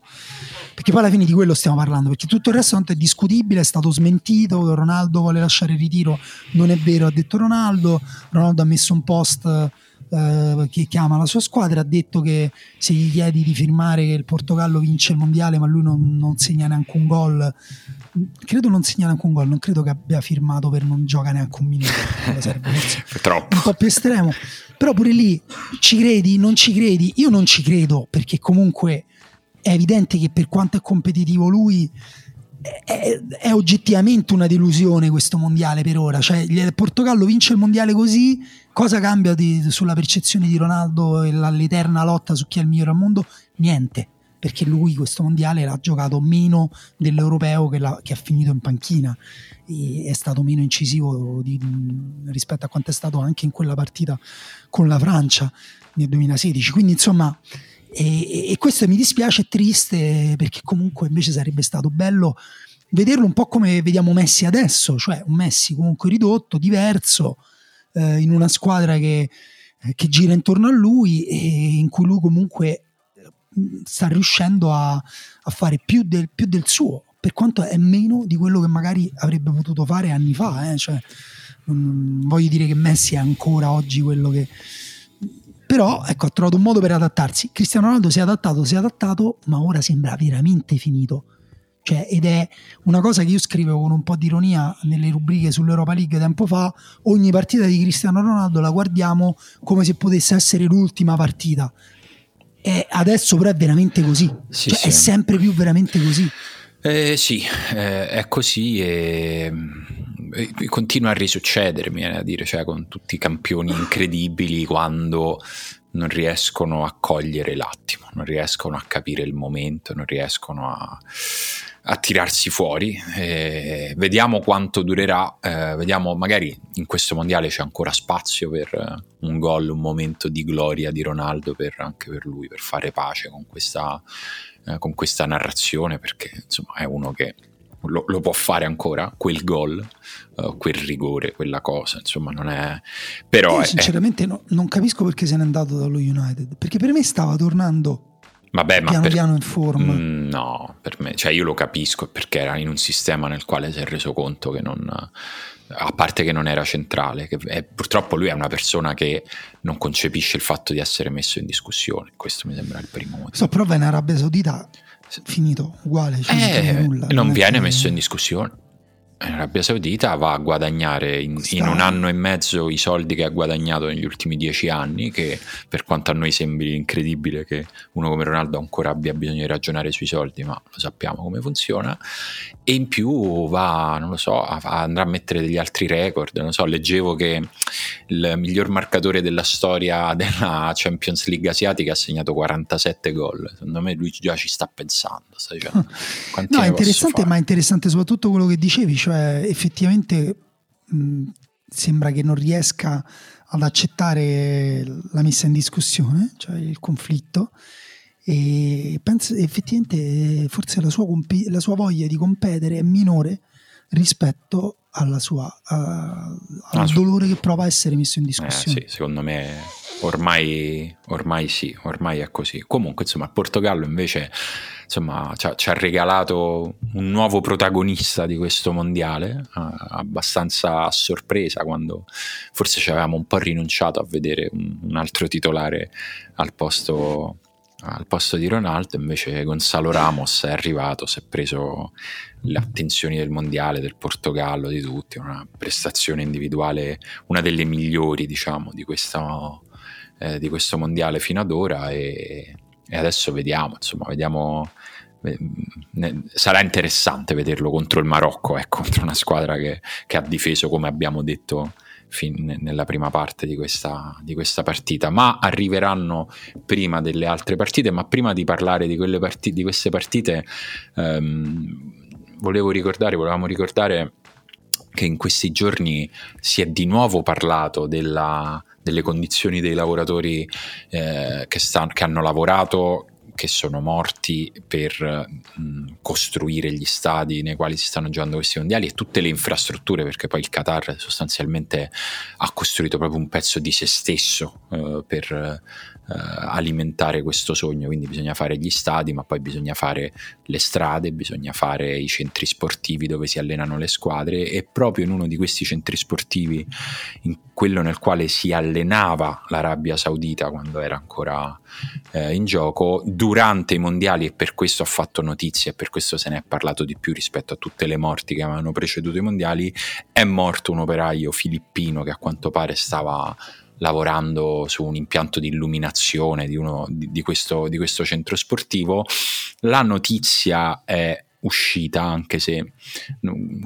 Perché poi alla fine di quello stiamo parlando perché tutto il resto è discutibile, è stato smentito Ronaldo vuole lasciare il ritiro non è vero, ha detto Ronaldo Ronaldo ha messo un post eh, che chiama la sua squadra, ha detto che se gli chiedi di firmare che il Portogallo vince il mondiale ma lui non, non segna neanche un gol, credo non segna neanche un gol, non credo che abbia firmato per non giocare neanche un minuto, Troppo. un po' più estremo, però pure lì ci credi, non ci credi, io non ci credo perché comunque è evidente che per quanto è competitivo lui è, è, oggettivamente una delusione questo mondiale per ora. Cioè, il Portogallo vince il mondiale così. Cosa cambia di, sulla percezione di Ronaldo e l'eterna lotta su chi è il migliore al mondo? Niente, perché lui questo mondiale l'ha giocato meno dell'europeo che, che ha finito in panchina. E è stato meno incisivo di, rispetto a quanto è stato anche in quella partita con la Francia nel 2016. Quindi, insomma e, e, questo mi dispiace, è triste perché comunque invece sarebbe stato bello vederlo un po' come vediamo Messi adesso, cioè un Messi comunque ridotto, diverso, eh, in una squadra che, eh, che, gira intorno a lui e in cui lui comunque eh, sta riuscendo a, a fare più del, più del, suo, per quanto è meno di quello che magari avrebbe potuto fare anni fa. Eh? Cioè, non voglio dire che Messi è ancora oggi quello che però ecco, ha trovato un modo per adattarsi. Cristiano Ronaldo si è adattato, si è adattato, ma ora sembra veramente finito. Cioè, ed è una cosa che io scrivevo con un po' di ironia nelle rubriche sull'Europa League tempo fa. Ogni partita di Cristiano Ronaldo la guardiamo come se potesse essere l'ultima partita. E adesso però è veramente così. Sì, cioè, sì. È sempre più veramente così. Eh, sì, eh, è così e continua a risuccedere, mi viene a dire, cioè con tutti i campioni incredibili quando non riescono a cogliere l'attimo, non riescono a capire il momento, non riescono a, a tirarsi fuori. Eh, vediamo quanto durerà, eh, vediamo magari in questo mondiale c'è ancora spazio per un gol, un momento di gloria di Ronaldo per, anche per lui, per fare pace con questa, eh, con questa narrazione, perché insomma è uno che lo, lo può fare ancora, quel gol, uh, quel rigore, quella cosa, insomma non è... Però... Io sinceramente è... no, non capisco perché se n'è andato dallo United, perché per me stava tornando... Vabbè, ma piano per... piano in forma. Mm, no, per me, cioè io lo capisco perché era in un sistema nel quale si è reso conto che non, a parte che non era centrale, che è, purtroppo lui è una persona che non concepisce il fatto di essere messo in discussione, questo mi sembra il primo motivo. So, però in Arabia Saudita finito uguale, cioè eh, non, non viene messo in discussione. L'Arabia Saudita va a guadagnare in, in, un anno e mezzo i soldi che ha guadagnato negli ultimi dieci anni, che per quanto a noi sembri incredibile che uno come Ronaldo ancora abbia bisogno di ragionare sui soldi, ma lo sappiamo come funziona, e in più va, non lo so, a, a andrà a mettere degli altri record, non so, leggevo che il miglior marcatore della storia della Champions League asiatica ha segnato 47 gol, secondo me lui già ci sta pensando, sta dicendo, no, è interessante, ma è interessante soprattutto quello che dicevi, cioè effettivamente mh, sembra che non riesca ad accettare la messa in discussione, cioè il conflitto, e penso effettivamente forse la sua, compi- la sua voglia di competere è minore rispetto alla sua, uh, al ah, dolore che prova a essere messo in discussione. Eh, sì, secondo me ormai, ormai sì, ormai è così. Comunque, insomma, il Portogallo invece insomma, ci ha, ci ha regalato un nuovo protagonista di questo mondiale, uh, abbastanza a sorpresa quando forse ci avevamo un po' rinunciato a vedere un, un altro titolare al posto al posto di Ronaldo invece Gonzalo Ramos è arrivato, si è preso le attenzioni del mondiale, del Portogallo, di tutti, una prestazione individuale, una delle migliori diciamo di, questa, eh, di questo mondiale fino ad ora e, e adesso vediamo, insomma, vediamo sarà interessante vederlo contro il Marocco, ecco, contro una squadra che, che, ha difeso, come abbiamo detto fin nella prima parte di questa, di questa, partita, ma arriveranno prima delle altre partite, ma prima di parlare di, partite, di queste partite ehm, volevo ricordare, volevamo ricordare che in questi giorni si è di nuovo parlato della, delle condizioni dei lavoratori eh, che, stanno, che hanno lavorato che sono morti per mh, costruire gli stadi nei quali si stanno giocando questi mondiali e tutte le infrastrutture, perché poi il Qatar sostanzialmente ha costruito proprio un pezzo di se stesso eh, per alimentare questo sogno, quindi bisogna fare gli stadi, ma poi bisogna fare le strade, bisogna fare i centri sportivi dove si allenano le squadre. E proprio in uno di questi centri sportivi, in quello nel quale si allenava l'Arabia Saudita quando era ancora eh, in gioco, durante i mondiali e per questo ha fatto notizie e per questo se ne è parlato di più rispetto a tutte le morti che avevano preceduto i mondiali, è morto un operaio filippino che a quanto pare stava lavorando su un impianto di illuminazione di, uno, di, di, questo, di questo centro sportivo. La notizia è uscita, anche se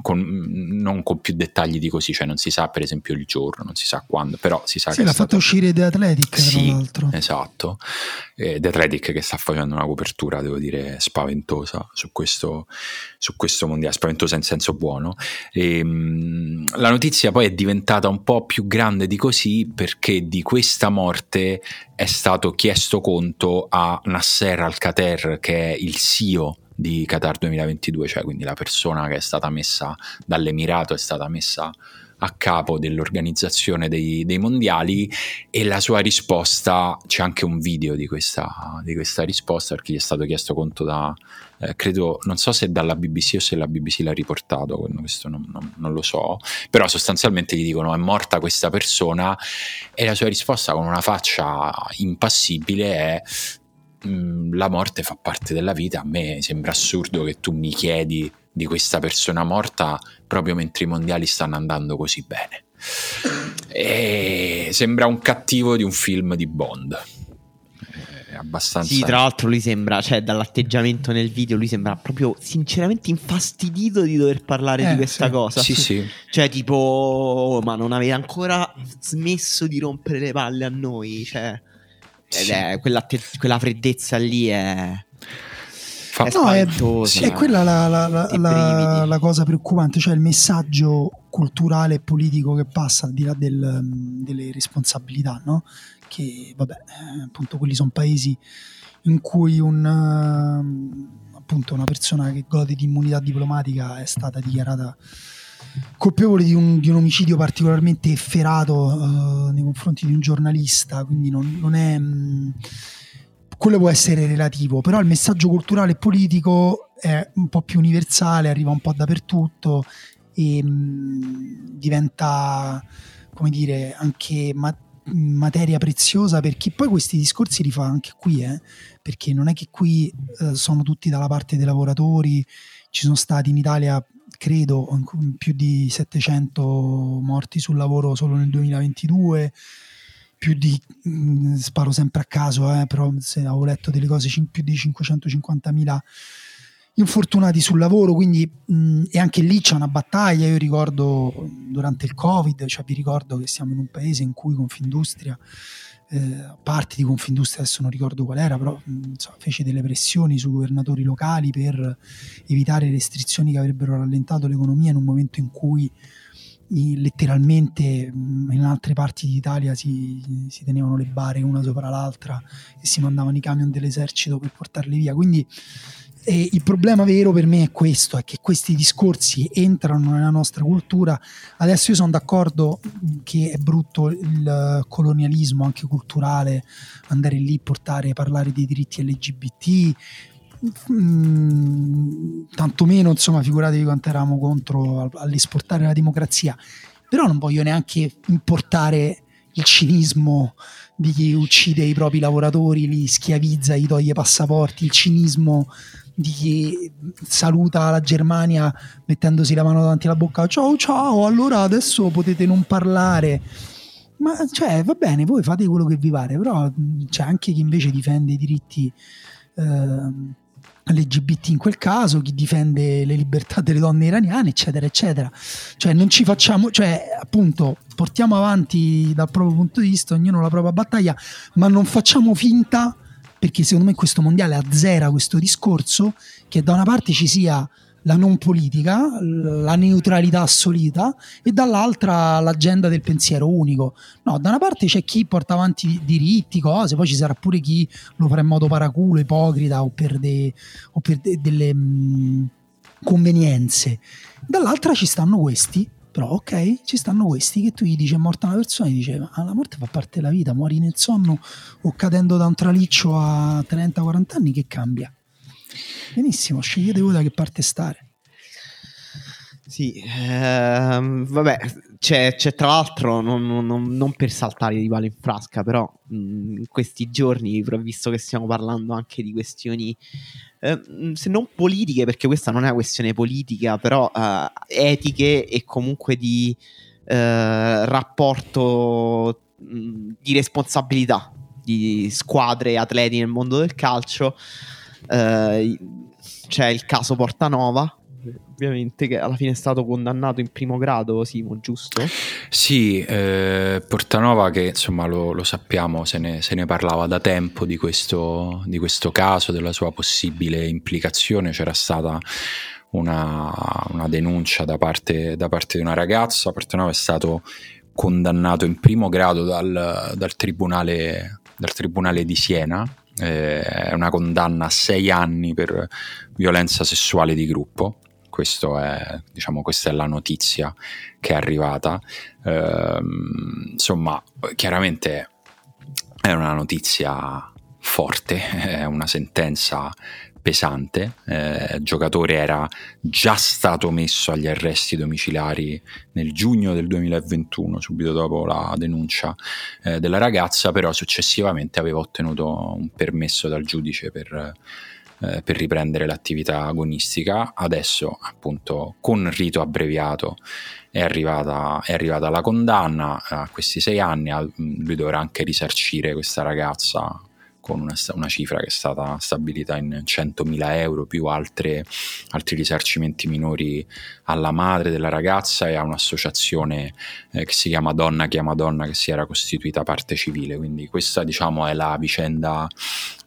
con, non con più dettagli di così, cioè non si sa per esempio il giorno, non si sa quando, però si sa sì, che... l'ha fatto uscire The Athletic, sì, tra l'altro. Esatto, eh, The Athletic che sta facendo una copertura, devo dire, spaventosa su questo, su questo mondiale, spaventosa in senso buono. E, ehm, mh, la notizia poi è diventata un po' più grande di così perché di questa morte è stato chiesto conto a Nasser Al-Khater, che è il CEO di Qatar 2022, cioè quindi la persona che è stata messa dall'Emirato è stata messa a capo dell'organizzazione dei, dei, mondiali e la sua risposta, c'è anche un video di questa, di questa risposta perché gli è stato chiesto conto da, eh, credo, non so se dalla BBC o se la BBC l'ha riportato, questo non, non, non, lo so, però sostanzialmente gli dicono è morta questa persona e la sua risposta con una faccia impassibile è La morte fa parte della vita, a me sembra assurdo che tu mi chiedi di questa persona morta proprio mentre i mondiali stanno andando così bene. E sembra un cattivo di un film di Bond. È abbastanza. Sì, tra l'altro lui sembra, cioè dall'atteggiamento nel video, lui sembra proprio sinceramente infastidito di dover parlare eh, di questa sì. cosa. Sì, sì. Cioè, tipo, oh, ma non avete ancora smesso di rompere le palle a noi, cioè. Ed sì. è quella, te- quella freddezza lì è. Fa... È, no, è, è quella la, la, la, la, cosa preoccupante, cioè il messaggio culturale e politico che passa al di là del, delle responsabilità, no? Che vabbè, appunto, quelli sono paesi in cui un, appunto, una persona che gode di immunità diplomatica è stata dichiarata colpevole di un, di un omicidio particolarmente efferato uh, nei confronti di un giornalista, quindi non, non è... Mh, mm, quello può essere relativo, però il messaggio culturale e politico è un po' più universale, arriva un po' dappertutto e mh, mm, diventa, come dire, anche ma- materia preziosa per chi poi questi discorsi li fa anche qui, eh? perché non è che qui eh, sono tutti dalla parte dei lavoratori, ci sono stati in Italia credo, più di 700 morti sul lavoro solo nel 2022, più di, mh, mm, sparo sempre a caso, eh, però se avevo letto delle cose, più di 550.000 infortunati sul lavoro, quindi mh, e anche lì c'è una battaglia, io ricordo durante il Covid, cioè vi ricordo che siamo in un paese in cui Confindustria eh, parti di Confindustria, adesso non ricordo qual era, però insomma, fece delle pressioni sui governatori locali per evitare restrizioni che avrebbero rallentato l'economia in un momento in cui letteralmente in altre parti d'Italia si, si, tenevano le bare una sopra l'altra e si mandavano i camion dell'esercito per portarle via. Quindi e il problema vero per me è questo, è che questi discorsi entrano nella nostra cultura. Adesso io sono d'accordo che è brutto il colonialismo anche culturale, andare lì, portare, parlare dei diritti LGBT, mm, tantomeno insomma figuratevi quanto eravamo contro all'esportare la democrazia, però non voglio neanche importare il cinismo di chi uccide i propri lavoratori, li schiavizza, gli toglie passaporti, il cinismo di chi saluta la Germania mettendosi la mano davanti alla bocca, ciao ciao, allora adesso potete non parlare. Ma cioè, va bene, voi fate quello che vi pare, però c'è anche chi invece difende i diritti eh, LGBT in quel caso, chi difende le libertà delle donne iraniane, eccetera, eccetera. Cioè, non ci facciamo, cioè, appunto, portiamo avanti dal proprio punto di vista, ognuno la propria battaglia, ma non facciamo finta perché secondo me questo mondiale azzera questo discorso che da una parte ci sia la non politica, la neutralità assoluta e dall'altra l'agenda del pensiero unico. No, da una parte c'è chi porta avanti diritti, cose, poi ci sarà pure chi lo fa in modo paraculo, ipocrita o per, de, o per de, delle mh, convenienze. Dall'altra ci stanno questi però ok, ci stanno questi che tu gli dici è morta una persona e dice ma la morte fa parte della vita, muori nel sonno o cadendo da un traliccio a 30-40 anni che cambia? Benissimo, scegliete voi da che parte stare. Sì, ehm, vabbè, c'è, c'è, tra l'altro, non, non, non, per saltare di palo in frasca, però mh, in questi giorni, visto che stiamo parlando anche di questioni Ehm, se non politiche, perché questa non è una questione politica, però uh, etiche e comunque di uh, rapporto mh, di responsabilità di squadre e atleti nel mondo del calcio. Uh, c'è il caso Portanova, ovviamente, che alla fine è stato condannato in primo grado, Simo, giusto? Sì, eh, Portanova che insomma lo, lo sappiamo, se ne, se ne, parlava da tempo di questo, di questo, caso, della sua possibile implicazione, c'era stata una, una denuncia da parte, da parte, di una ragazza, Portanova è stato condannato in primo grado dal, dal, tribunale, dal tribunale di Siena, eh, è una condanna a sei anni per violenza sessuale di gruppo è, diciamo, questa è la notizia che è arrivata. Eh, insomma, chiaramente è una notizia forte, è una sentenza pesante. Eh, il giocatore era già stato messo agli arresti domiciliari nel giugno del 2021, subito dopo la denuncia eh, della ragazza, però successivamente aveva ottenuto un permesso dal giudice per eh, per riprendere l'attività agonistica. Adesso, appunto, con rito abbreviato è arrivata, è arrivata la condanna a questi sei anni. Lui dovrà anche risarcire questa ragazza con una, una, cifra che è stata stabilita in 100.000 euro più altre, altri risarcimenti minori alla madre della ragazza e a un'associazione eh, che si chiama Donna Chiama Donna che si era costituita parte civile. Quindi questa diciamo è la vicenda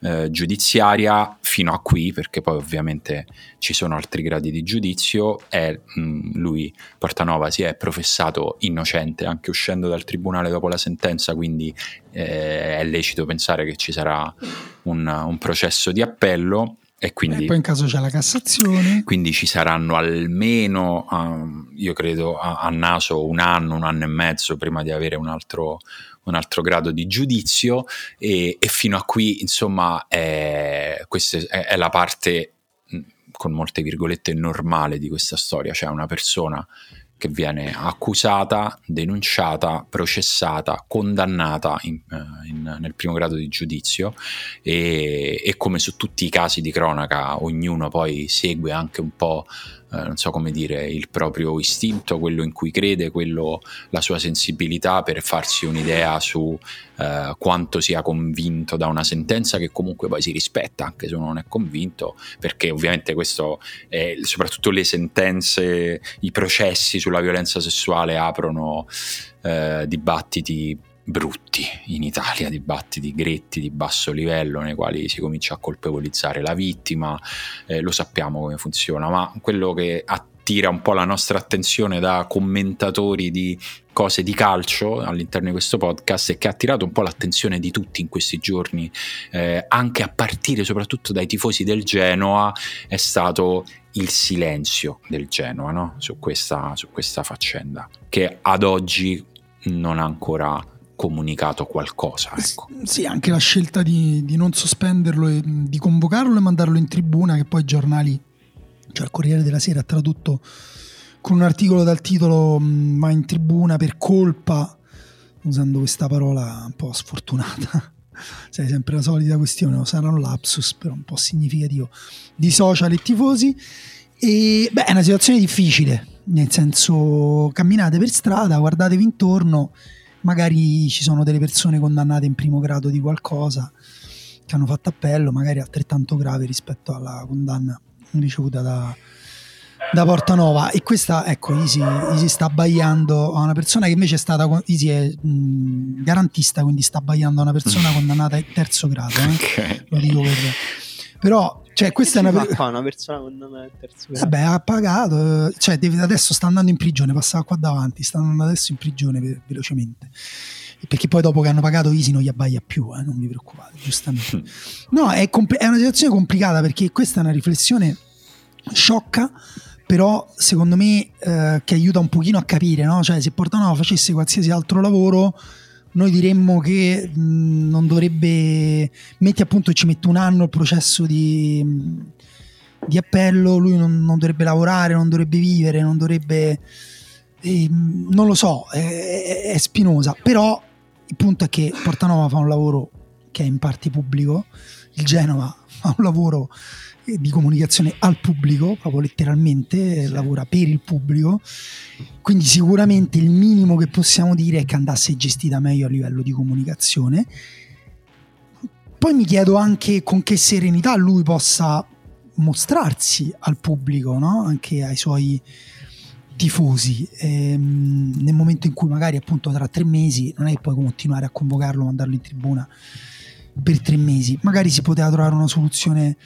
eh, giudiziaria fino a qui perché poi ovviamente ci sono altri gradi di giudizio e mh, lui Portanova si è professato innocente anche uscendo dal tribunale dopo la sentenza quindi eh, è lecito pensare che ci sarà un, un processo di appello e, quindi, e poi in caso c'è la Cassazione. Quindi ci saranno almeno, uh, io credo, a, a, naso un anno, un anno e mezzo prima di avere un altro, un altro grado di giudizio e, e fino a qui, insomma, è, questa è, è la parte, con molte virgolette, normale di questa storia, cioè una persona che viene accusata, denunciata, processata, condannata in, eh, in, nel primo grado di giudizio. E, e, come su tutti i casi di cronaca ognuno poi segue anche un po' non so come dire, il proprio istinto, quello in cui crede, quello, la sua sensibilità per farsi un'idea su eh, quanto sia convinto da una sentenza che comunque poi si rispetta anche se uno non è convinto, perché ovviamente questo, è, soprattutto le sentenze, i processi sulla violenza sessuale aprono eh, dibattiti brutti in Italia, dibattiti gretti di basso livello nei quali si comincia a colpevolizzare la vittima, eh, lo sappiamo come funziona, ma quello che attira un po' la nostra attenzione da commentatori di cose di calcio all'interno di questo podcast e che ha attirato un po' l'attenzione di tutti in questi giorni, eh, anche a partire soprattutto dai tifosi del Genoa, è stato il silenzio del Genoa no? su, questa, su questa faccenda, che ad oggi non ha ancora comunicato qualcosa. Ecco. Sì, anche la scelta di, di, non sospenderlo e di convocarlo e mandarlo in tribuna, che poi i giornali, cioè il Corriere della Sera ha tradotto con un articolo dal titolo Va in tribuna per colpa, usando questa parola un po' sfortunata. Sai, sempre la solita questione, sarà un lapsus, però un po' significativo, di social e tifosi. E beh, è una situazione difficile, nel senso camminate per strada, guardatevi intorno magari ci sono delle persone condannate in primo grado di qualcosa che hanno fatto appello, magari altrettanto grave rispetto alla condanna ricevuta da, da Portanova e questa ecco Easy, Easy sta abbaiando a una persona che invece è stata Easy è mh, garantista quindi sta abbaiando a una persona condannata in terzo grado eh? okay. lo dico per però cioè, questa è una, fa una persona condannata in terzo grado. Vabbè, ha pagato, cioè, deve, adesso sta andando in prigione, passava qua davanti, sta andando adesso in prigione ve- velocemente. Perché poi dopo che hanno pagato Easy non gli abbaia più, eh, non vi preoccupate, giustamente. No, è, compl- è una situazione complicata perché questa è una riflessione sciocca, però secondo me eh, che aiuta un pochino a capire, no? Cioè, se Portanova facesse qualsiasi altro lavoro noi diremmo che mh, non dovrebbe, metti appunto ci mette un anno il processo di, di appello, lui non, non, dovrebbe lavorare, non dovrebbe vivere, non dovrebbe... Eh, non lo so, è, è, spinosa, però il punto è che Portanova fa un lavoro che è in parte pubblico, il Genova fa un lavoro di comunicazione al pubblico, proprio letteralmente, sì. lavora per il pubblico, quindi sicuramente il minimo che possiamo dire è che andasse gestita meglio a livello di comunicazione. Poi mi chiedo anche con che serenità lui possa mostrarsi al pubblico, no? anche ai suoi tifosi, ehm, nel momento in cui magari appunto tra tre mesi non è che puoi continuare a convocarlo, mandarlo in tribuna per tre mesi, magari si poteva trovare una soluzione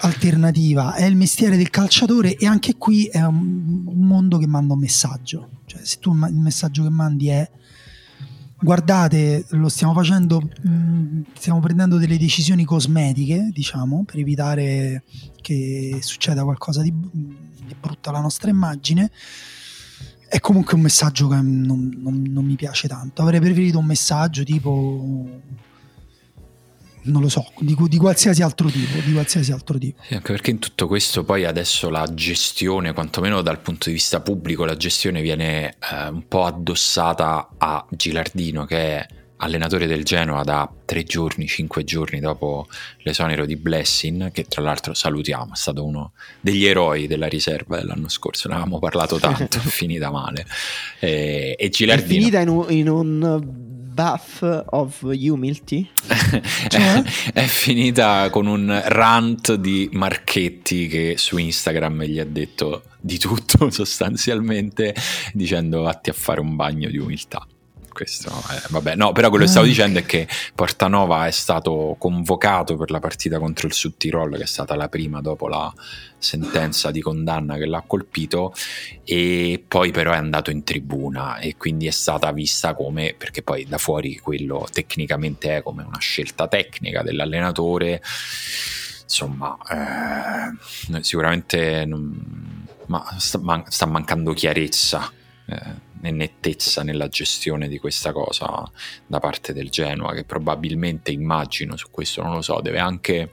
alternativa, è il mestiere del calciatore e anche qui è un, mondo che manda un messaggio. Cioè, se tu il messaggio che mandi è guardate, lo stiamo facendo, stiamo prendendo delle decisioni cosmetiche, diciamo, per evitare che succeda qualcosa di, di brutto alla nostra immagine. È comunque un messaggio che non, non, non mi piace tanto. Avrei preferito un messaggio tipo non lo so, di, di, qualsiasi altro tipo, di qualsiasi altro tipo. Sì, anche perché in tutto questo poi adesso la gestione, quantomeno dal punto di vista pubblico, la gestione viene eh, un po' addossata a Gilardino che è allenatore del Genoa da tre giorni, cinque giorni dopo l'esonero di Blessing, che tra l'altro salutiamo, è stato uno degli eroi della riserva dell'anno scorso, ne avevamo parlato tanto, è finita male. E, e Gilardino... È finita in un, in un Bath of Humility? cioè? è finita con un rant di Marchetti che su Instagram gli ha detto di tutto sostanzialmente dicendo vatti a fare un bagno di umiltà questo è, vabbè no però quello che stavo dicendo è che Portanova è stato convocato per la partita contro il Sud Tirol che è stata la prima dopo la sentenza di condanna che l'ha colpito e poi però è andato in tribuna e quindi è stata vista come perché poi da fuori quello tecnicamente è come una scelta tecnica dell'allenatore insomma eh, sicuramente non, ma sta, man, sta mancando chiarezza eh, nettezza nella gestione di questa cosa da parte del Genoa, che probabilmente immagino su questo non lo so, deve anche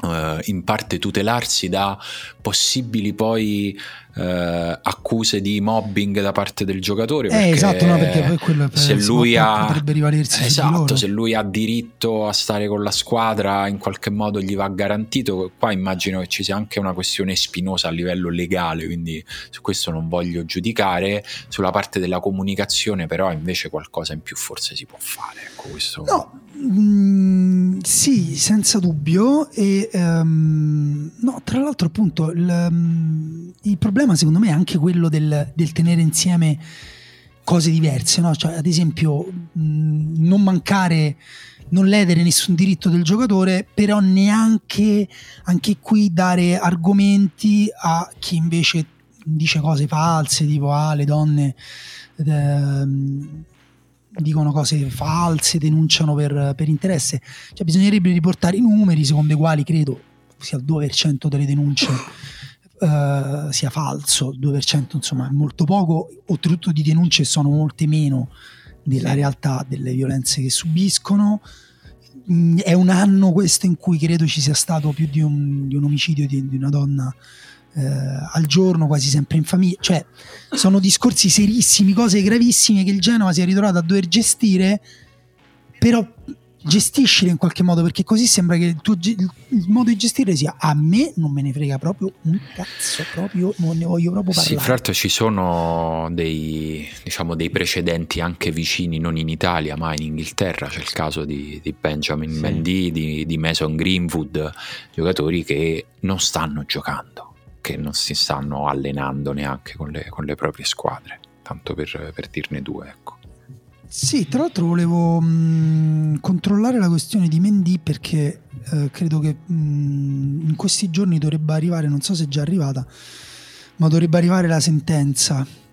Uh, in parte tutelarsi da possibili poi uh, accuse di mobbing da parte del giocatore. Eh, esatto, no, perché poi quello se lui ha potrebbe rivalersi esatto, se lui ha diritto a stare con la squadra, in qualche modo gli va garantito. Qua immagino che ci sia anche una questione spinosa a livello legale, quindi su questo non voglio giudicare. Sulla parte della comunicazione, però, invece qualcosa in più forse si può fare. Ecco, questo... No, Mm, sì, senza dubbio. E um, no, tra l'altro, appunto, il, um, il, problema secondo me è anche quello del, del tenere insieme cose diverse. No? Cioè, ad esempio, mh, non mancare, non ledere nessun diritto del giocatore, però neanche anche qui dare argomenti a chi invece dice cose false, tipo ah, le donne. Eh, dicono cose false, denunciano per, per interesse. Cioè, bisognerebbe riportare i numeri secondo i quali credo sia il 2% delle denunce uh, sia falso. Il 2% insomma è molto poco, oltretutto di denunce sono molte meno della realtà delle violenze che subiscono. Mm, è un anno questo in cui credo ci sia stato più di un, di un omicidio di, di una donna eh, al giorno, quasi sempre in famiglia. Cioè, sono discorsi serissimi, cose gravissime che il Genova si è ritrovato a dover gestire, però gestiscile in qualche modo perché così sembra che il, tuo, il, modo di gestire sia a me non me ne frega proprio un cazzo proprio non ne voglio proprio parlare sì fra l'altro ci sono dei, diciamo, dei precedenti anche vicini non in Italia ma in Inghilterra c'è il caso di, di Benjamin sì. Mendy di, di Mason Greenwood giocatori che non stanno giocando che non si stanno allenando neanche con le, con le proprie squadre, tanto per, per, dirne due. Ecco. Sì, tra l'altro volevo mh, controllare la questione di Mendy perché eh, credo che mh, in questi giorni dovrebbe arrivare, non so se è già arrivata, ma dovrebbe arrivare la sentenza. Mm,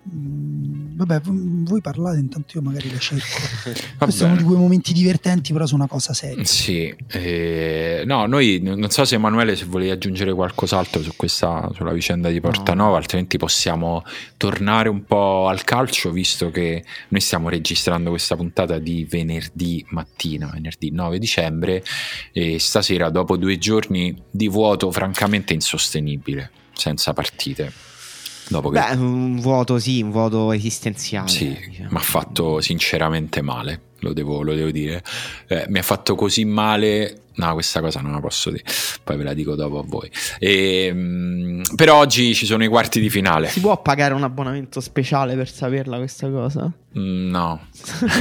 vabbè, voi parlate, intanto io magari la cerco. Questi sono due momenti divertenti, però su una cosa seria. Sì, eh, no, noi non so se Emanuele se volevi aggiungere qualcos'altro su questa, sulla vicenda di Portanova, no. altrimenti possiamo tornare un po' al calcio, visto che noi stiamo registrando questa puntata di venerdì mattina, venerdì 9 dicembre, e stasera, dopo due giorni di vuoto, francamente insostenibile, senza partite. Dopo che... Beh, un vuoto sì, un vuoto esistenziale. Sì, diciamo. mi ha fatto sinceramente male, lo devo, lo devo dire. Eh, mi ha fatto così male No, questa cosa non la posso dire, poi ve la dico dopo a voi. E, ehm, per oggi ci sono i quarti di finale. Si può pagare un abbonamento speciale per saperla questa cosa? Mm, no,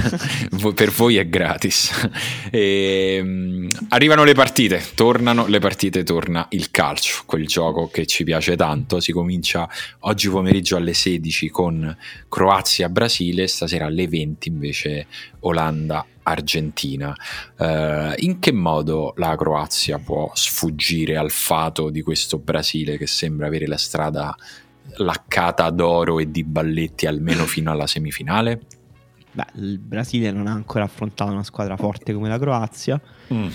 per voi è gratis. E, ehm, arrivano le partite, tornano le partite, torna il calcio, quel gioco che ci piace tanto. Si comincia oggi pomeriggio alle 16 con Croazia-Brasile, stasera alle 20 invece Olanda Argentina. Uh, in che modo la Croazia può sfuggire al fato di questo Brasile che sembra avere la strada laccata d'oro e di balletti almeno fino alla semifinale? Beh, il Brasile non ha ancora affrontato una squadra forte come la Croazia. Mm.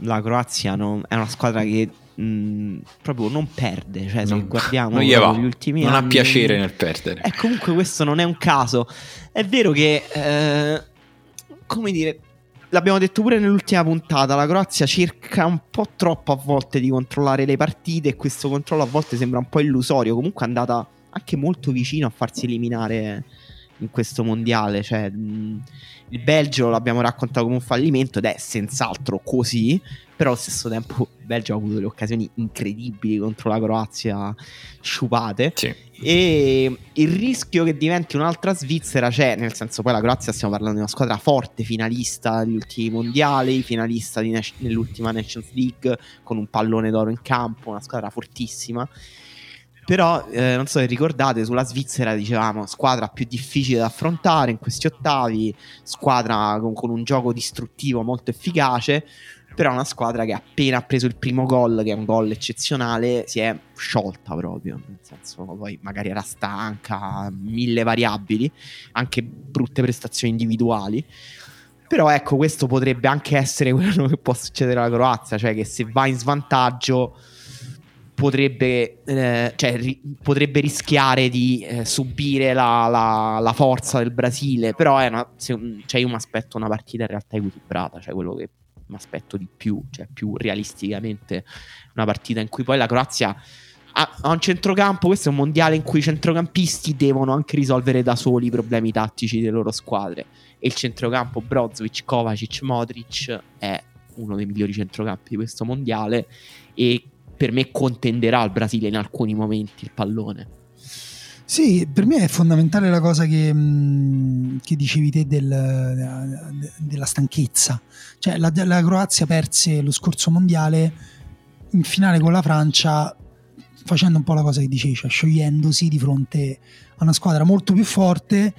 La Croazia non, è una squadra che mh, mm, proprio non perde. Cioè, se non, guardiamo non gli ultimi non anni, ha piacere nel perdere. E comunque questo non è un caso. È vero che eh, come dire, l'abbiamo detto pure nell'ultima puntata, la Croazia cerca un po' troppo a volte di controllare le partite e questo controllo a volte sembra un po' illusorio, comunque è andata anche molto vicino a farsi eliminare in questo mondiale, cioè il Belgio l'abbiamo raccontato come un fallimento ed è senz'altro così, però allo stesso tempo il Belgio ha avuto delle occasioni incredibili contro la Croazia sciupate. Sì. e il rischio che diventi un'altra Svizzera c'è, nel senso poi la Croazia stiamo parlando di una squadra forte, finalista degli ultimi mondiali, finalista di, nell'ultima Nations League con un pallone d'oro in campo, una squadra fortissima. Però eh, non so se ricordate, sulla Svizzera dicevamo squadra più difficile da affrontare in questi ottavi, squadra con, con un gioco distruttivo molto efficace, però una squadra che appena ha preso il primo gol, che è un gol eccezionale, si è sciolta proprio, nel senso poi magari era stanca, mille variabili, anche brutte prestazioni individuali. Però ecco, questo potrebbe anche essere quello che può succedere alla Croazia, cioè che se va in svantaggio potrebbe, eh, cioè, ri- potrebbe rischiare di eh, subire la, la, la, forza del Brasile. Però è una, se, cioè io mi aspetto una partita in realtà equilibrata, cioè quello che mi aspetto di più, cioè più realisticamente una partita in cui poi la Croazia ha, ha un centrocampo, questo è un mondiale in cui i centrocampisti devono anche risolvere da soli i problemi tattici delle loro squadre e il centrocampo Brozovic, Kovacic, Modric è uno dei migliori centrocampi di questo mondiale e per me contenderà al Brasile in alcuni momenti il pallone. Sì, per me è fondamentale la cosa che, mm, che dicevi te del, della stanchezza. Cioè, la, la, Croazia perse lo scorso mondiale in finale con la Francia facendo un po' la cosa che dicevi, cioè sciogliendosi di fronte a una squadra molto più forte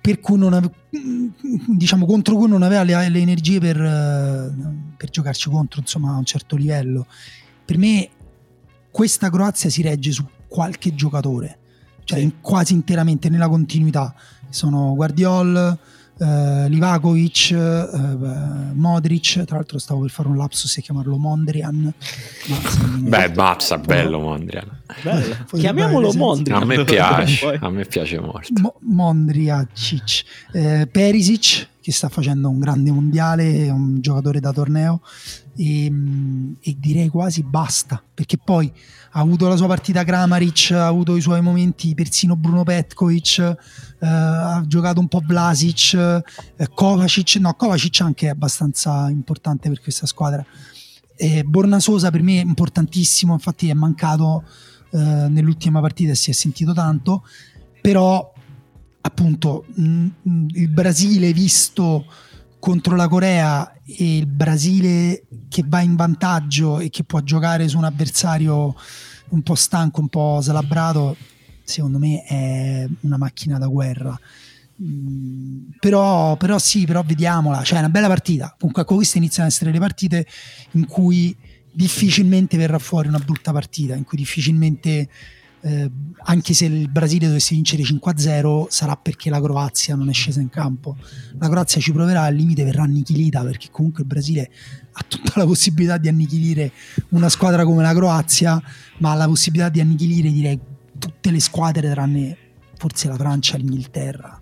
per cui non ave- diciamo contro cui non aveva le, le energie per, per giocarci contro insomma a un certo livello. Per me questa Croazia si regge su qualche giocatore cioè sì. quasi interamente nella continuità. Sono Guardiol, eh, Livakovic, eh, Modric, tra l'altro stavo per fare un lapsus e chiamarlo Mondrian. Beh, mazza, bello Mondrian. Chiamiamolo Mondrian. A me piace, a me piace molto. Mo- Mondriacic. Eh, Perisic, che sta facendo un grande mondiale, è un giocatore da torneo e, e direi quasi basta, perché poi ha avuto la sua partita Kramaric, ha avuto i suoi momenti persino Bruno Petkovic, eh, ha giocato un po' Vlasic, eh, Kovacic, no Kovacic anche è abbastanza importante per questa squadra. Eh, Bornasosa per me è importantissimo, infatti è mancato eh, nell'ultima partita e si è sentito tanto, però appunto mh, il Brasile visto contro la Corea e il Brasile che va in vantaggio e che può giocare su un avversario un po' stanco, un po' salabrato, secondo me è una macchina da guerra. Mm, però, però sì, però vediamola, cioè è una bella partita. Comunque ecco, queste iniziano ad essere le partite in cui difficilmente verrà fuori una brutta partita, in cui difficilmente eh, anche se il Brasile dovesse vincere 5-0 sarà perché la Croazia non è scesa in campo. La Croazia ci proverà al limite verrà annichilita perché comunque il Brasile ha tutta la possibilità di annichilire una squadra come la Croazia ma ha la possibilità di annichilire direi tutte le squadre tranne forse la Francia e l'Inghilterra.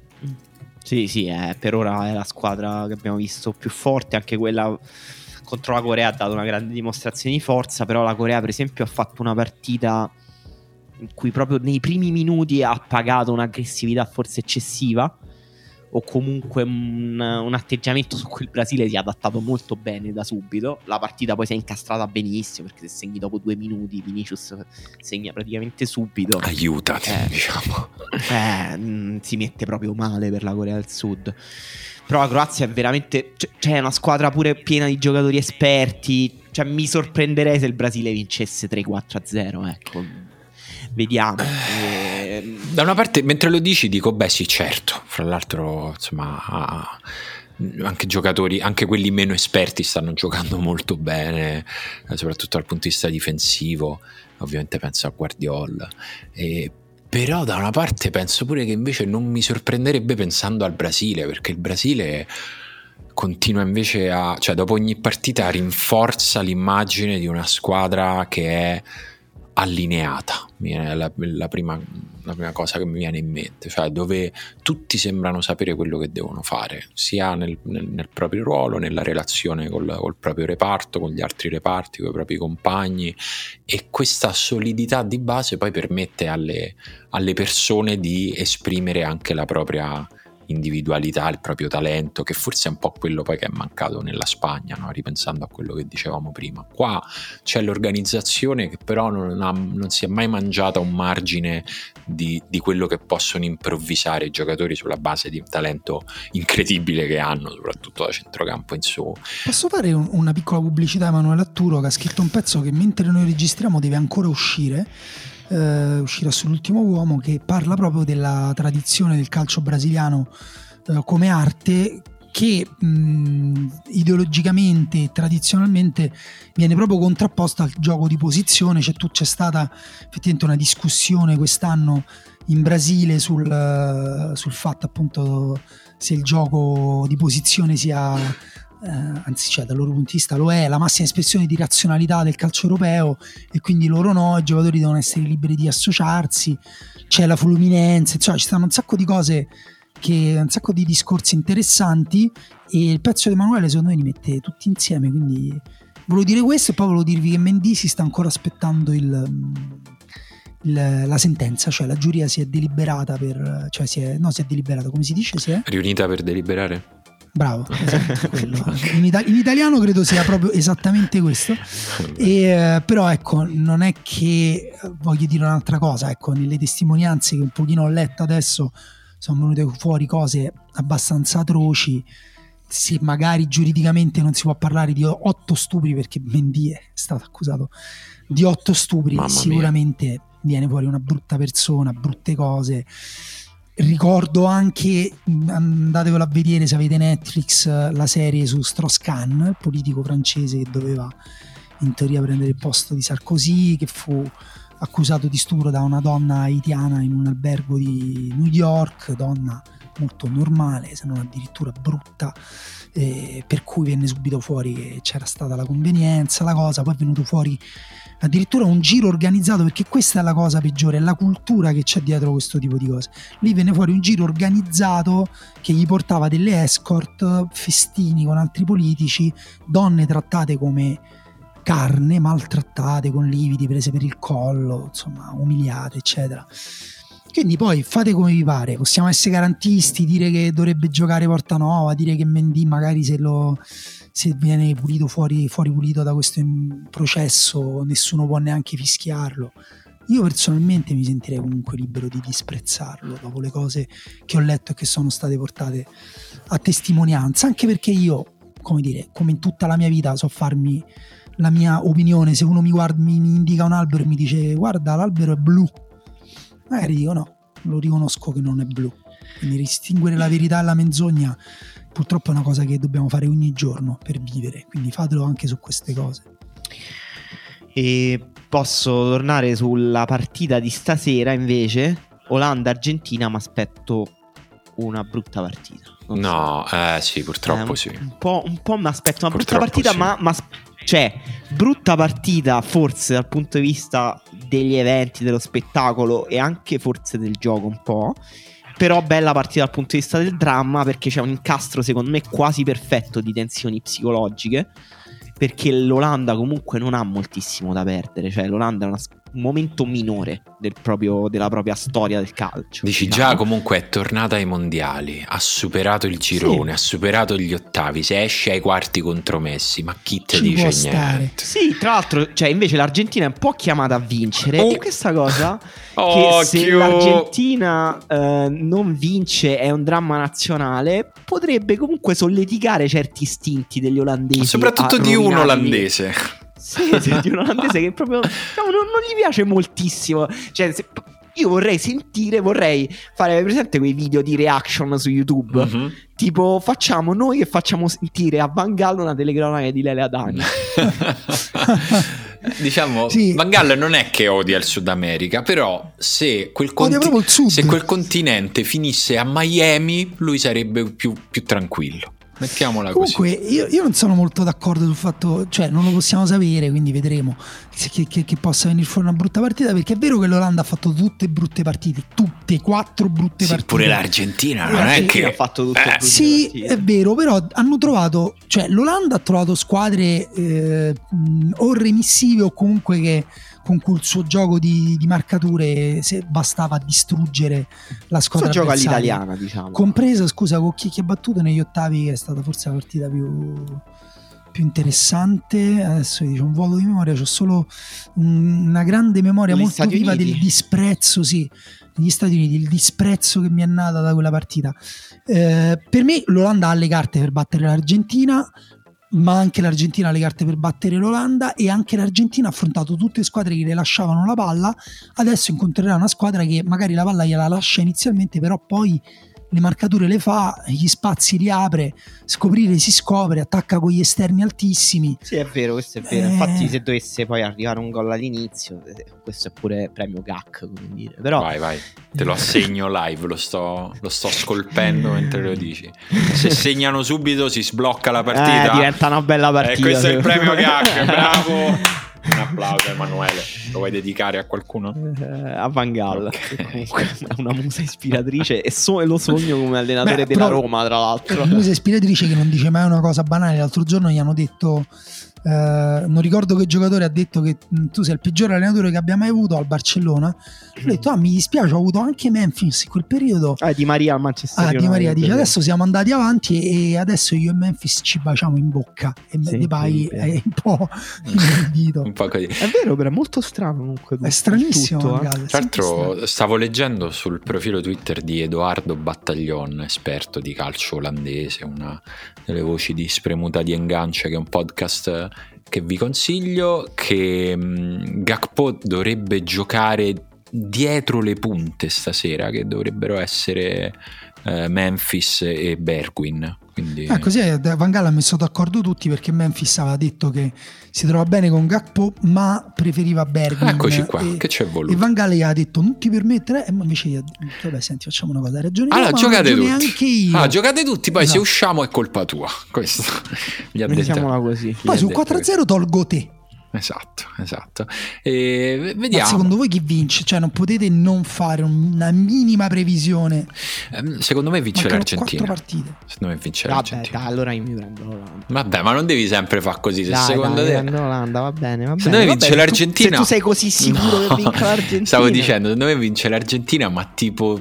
Sì sì eh, per ora è la squadra che abbiamo visto più forte anche quella contro la Corea ha dato una grande dimostrazione di forza però la Corea per esempio ha fatto una partita in cui proprio nei primi minuti ha pagato un'aggressività forse eccessiva o comunque un, un, atteggiamento su cui il Brasile si è adattato molto bene da subito. La partita poi si è incastrata benissimo perché se segni dopo due minuti Vinicius segna praticamente subito. Aiutati, eh, diciamo. Eh, mh, mm, si mette proprio male per la Corea del Sud. Però la Croazia è veramente... Cioè, c'è una squadra pure piena di giocatori esperti. Cioè, mi sorprenderei se il Brasile vincesse 3-4-0, ecco vediamo. Eh, da una parte, mentre lo dici, dico, beh sì, certo, fra l'altro, insomma... anche giocatori, anche quelli meno esperti stanno giocando molto bene, eh, soprattutto dal punto di vista difensivo. Ovviamente penso a Guardiola. E, però da una parte penso pure che invece non mi sorprenderebbe pensando al Brasile, perché il Brasile continua invece a, cioè dopo ogni partita rinforza l'immagine di una squadra che è allineata, viene la, la, prima, la, prima, cosa che mi viene in mente, cioè dove tutti sembrano sapere quello che devono fare, sia nel, nel, nel proprio ruolo, nella relazione col, col, proprio reparto, con gli altri reparti, con i propri compagni e questa solidità di base poi permette alle, alle persone di esprimere anche la propria individualità, il proprio talento, che forse è un po' quello poi che è mancato nella Spagna, no? ripensando a quello che dicevamo prima. Qua c'è l'organizzazione che però non, ha, non si è mai mangiata un margine di, di, quello che possono improvvisare i giocatori sulla base di un talento incredibile che hanno, soprattutto da centrocampo in su. Posso fare un, una piccola pubblicità a Emanuele Atturo che ha scritto un pezzo che mentre noi registriamo deve ancora uscire eh, uscirà sull'ultimo uomo che parla proprio della tradizione del calcio brasiliano eh, come arte che mh, ideologicamente e tradizionalmente viene proprio contrapposta al gioco di posizione. C'è, c'è stata effettivamente una discussione quest'anno in Brasile sul, sul fatto appunto se il gioco di posizione sia eh, anzi cioè, dal loro punto di vista lo è, la massima espressione di razionalità del calcio europeo e quindi loro no, i giocatori devono essere liberi di associarsi, c'è la fluminenza, insomma ci stanno un sacco di cose che un sacco di discorsi interessanti e il pezzo di Emanuele secondo me li mette tutti insieme, quindi volevo dire questo e poi volevo dirvi che Mendy si sta ancora aspettando il, il, la sentenza, cioè la giuria si è deliberata per, cioè si è, no si è deliberata, come si dice? Si è? Riunita per deliberare? Bravo, esatto, in, ita- in, italiano credo sia proprio esattamente questo. E, eh, però ecco, non è che voglio dire un'altra cosa, ecco, nelle testimonianze che un pochino ho letto adesso sono venute fuori cose abbastanza atroci. Se magari giuridicamente non si può parlare di otto stupri, perché Mendy è stato accusato di otto stupri, Mamma sicuramente mia. viene fuori una brutta persona, brutte cose Ricordo anche, andatevelo a vedere se avete Netflix, la serie su Strauss-Kahn, il politico francese che doveva in teoria prendere il posto di Sarkozy, che fu accusato di stupro da una donna haitiana in un albergo di New York, donna molto normale, se non addirittura brutta, eh, per cui venne subito fuori che c'era stata la convenienza, la cosa, poi è venuto fuori addirittura un giro organizzato perché questa è la cosa peggiore, è la cultura che c'è dietro questo tipo di cose. Lì venne fuori un giro organizzato che gli portava delle escort, festini con altri politici, donne trattate come carne, maltrattate con lividi prese per il collo, insomma, umiliate, eccetera. Quindi poi fate come vi pare, possiamo essere garantisti, dire che dovrebbe giocare Porta Nuova, dire che Mendy magari se lo se viene pulito fuori, fuori pulito da questo processo nessuno può neanche fischiarlo. Io personalmente mi sentirei comunque libero di disprezzarlo dopo le cose che ho letto e che sono state portate a testimonianza, anche perché io, come dire, come in tutta la mia vita so farmi la mia opinione, se uno mi, guarda, mi indica un albero e mi dice guarda l'albero è blu, magari dico no, lo riconosco che non è blu. Quindi distinguere la verità e la menzogna purtroppo è una cosa che dobbiamo fare ogni giorno per vivere, quindi fatelo anche su queste cose. E posso tornare sulla partita di stasera invece, Olanda-Argentina, ma aspetto una brutta partita. No, so. eh sì, purtroppo eh, sì. Un po', un po' mi aspetto una purtroppo brutta partita, sì. ma, ma cioè, brutta partita forse dal punto di vista degli eventi, dello spettacolo e anche forse del gioco un po'. Però bella partita dal punto di vista del dramma perché c'è un incastro secondo me quasi perfetto di tensioni psicologiche perché l'Olanda comunque non ha moltissimo da perdere, cioè l'Olanda è una, un momento minore del proprio, della propria storia del calcio. Dici diciamo. già comunque è tornata ai mondiali, ha superato il girone, sì. ha superato gli ottavi, se esce ai quarti contro Messi, ma chi te Ci dice niente? Sì, tra l'altro, cioè invece l'Argentina è un po' chiamata a vincere oh. e questa cosa che se l'Argentina eh, non vince è un dramma nazionale, potrebbe comunque solleticare certi istinti degli olandesi. Soprattutto di un olandese. Sì, di un olandese che proprio diciamo, non, non, gli piace moltissimo. Cioè, se, io vorrei sentire, vorrei fare presente quei video di reaction su YouTube. Mm-hmm. Tipo, facciamo noi che facciamo sentire a Van Gaal una telecronaca di Lele Adani. diciamo, sì. Van Gaal non è che odia il Sud America, però se quel, conti- se quel continente finisse a Miami, lui sarebbe più, più tranquillo. Mettiamola Comunque, così. Io, io, non sono molto d'accordo sul fatto, cioè non lo possiamo sapere, quindi vedremo che, che, che, possa venire fuori una brutta partita. Perché è vero che l'Olanda ha fatto tutte brutte partite, tutte quattro brutte sì, partite. Pure l'Argentina non è che ha fatto tutte eh. brutte sì, partite. è vero, però hanno trovato, cioè l'Olanda ha trovato squadre eh, o remissive o comunque che con cui il suo gioco di, di marcature se bastava distruggere la squadra gioca all'italiana diciamo. Compresa scusa con chi, chi ha battuto negli ottavi che è stata forse la partita più più interessante. Adesso dice un vuoto di memoria c'ho solo un, una grande memoria Gli molto Stati viva Uniti. del disprezzo sì. Negli Stati Uniti il disprezzo che mi è nata da quella partita. Eh, per me l'Olanda ha le carte per battere l'Argentina ma anche l'Argentina ha le carte per battere l'Olanda e anche l'Argentina ha affrontato tutte le squadre che le lasciavano la palla, adesso incontrerà una squadra che magari la palla gliela lascia inizialmente, però poi le marcature le fa, gli spazi li apre, scoprire si scopre, attacca con gli esterni altissimi. Sì, è vero, questo è vero. Eh... Infatti, se dovesse poi arrivare un gol all'inizio, eh, questo è pure premio GAC, come dire. Però... Vai, vai, te lo assegno live, lo sto, lo sto scolpendo mentre lo dici. Se segnano subito si sblocca la partita. Eh, diventa una bella partita. Eh, questo è il premio GAC, bravo. Un applauso Emanuele, lo vuoi dedicare a qualcuno? Eh, a Van Gaal, Ok. che comunque è una musa ispiratrice e so- lo sogno come allenatore Beh, della Roma, tra l'altro. Musa ispiratrice che non dice mai una cosa banale. L'altro giorno gli hanno detto. Eh, non ricordo che giocatore ha detto che mh, tu sei il peggiore allenatore che abbia mai avuto al Barcellona. Lui ha detto: Ah, mi dispiace, ho avuto anche Memphis in quel periodo. Ah, Di Maria al Manchester Ah, Di Maria dice. Adesso siamo andati avanti e adesso io e Memphis ci baciamo in bocca. E Sì, Depay è un po' inedito. Un po' così. È vero, però è molto strano comunque. È stranissimo. tutto, eh. Tra l'altro stavo leggendo sul profilo Twitter di Edoardo Battaglion, esperto di calcio olandese, una delle voci di Spremuta di Engance, che è un podcast che vi consiglio, che mh, Gakpo dovrebbe giocare dietro le punte stasera, che dovrebbero essere eh, Memphis e Bergwin. Quindi... Ah, così eh, Van Gaal ha messo d'accordo tutti perché Memphis aveva detto che si trova bene con Gakpo ma preferiva Bergwin Eccoci qua, e, che c'è e voluto? Van Gaal gli ha detto non ti permettere e invece gli ha detto vabbè senti facciamo una cosa ragione Allora, io, giocate ragione tutti. anche io Ah, giocate tutti, poi se Esatto. usciamo è colpa tua. Questo gli ha detto. Così. poi gli su ha detto 4-0 tolgo te Esatto, esatto. E ma vediamo. secondo voi chi vince? cioè non potete non fare una minima previsione Ehm, Secondo me vince mancano l'Argentina. quattro partite Secondo me vince Vabbè, l'Argentina. dai, allora io mi prendo l'Olanda. Vabbè, ma non devi sempre fare così. Se Dai, secondo dai, te. mi prendo l'Olanda, va bene, va Secondo bene. me vince bene, l'Argentina. Tu, se tu sei così sicuro No. che vinca l'Argentina. Stavo dicendo, secondo me vince l'Argentina, ma tipo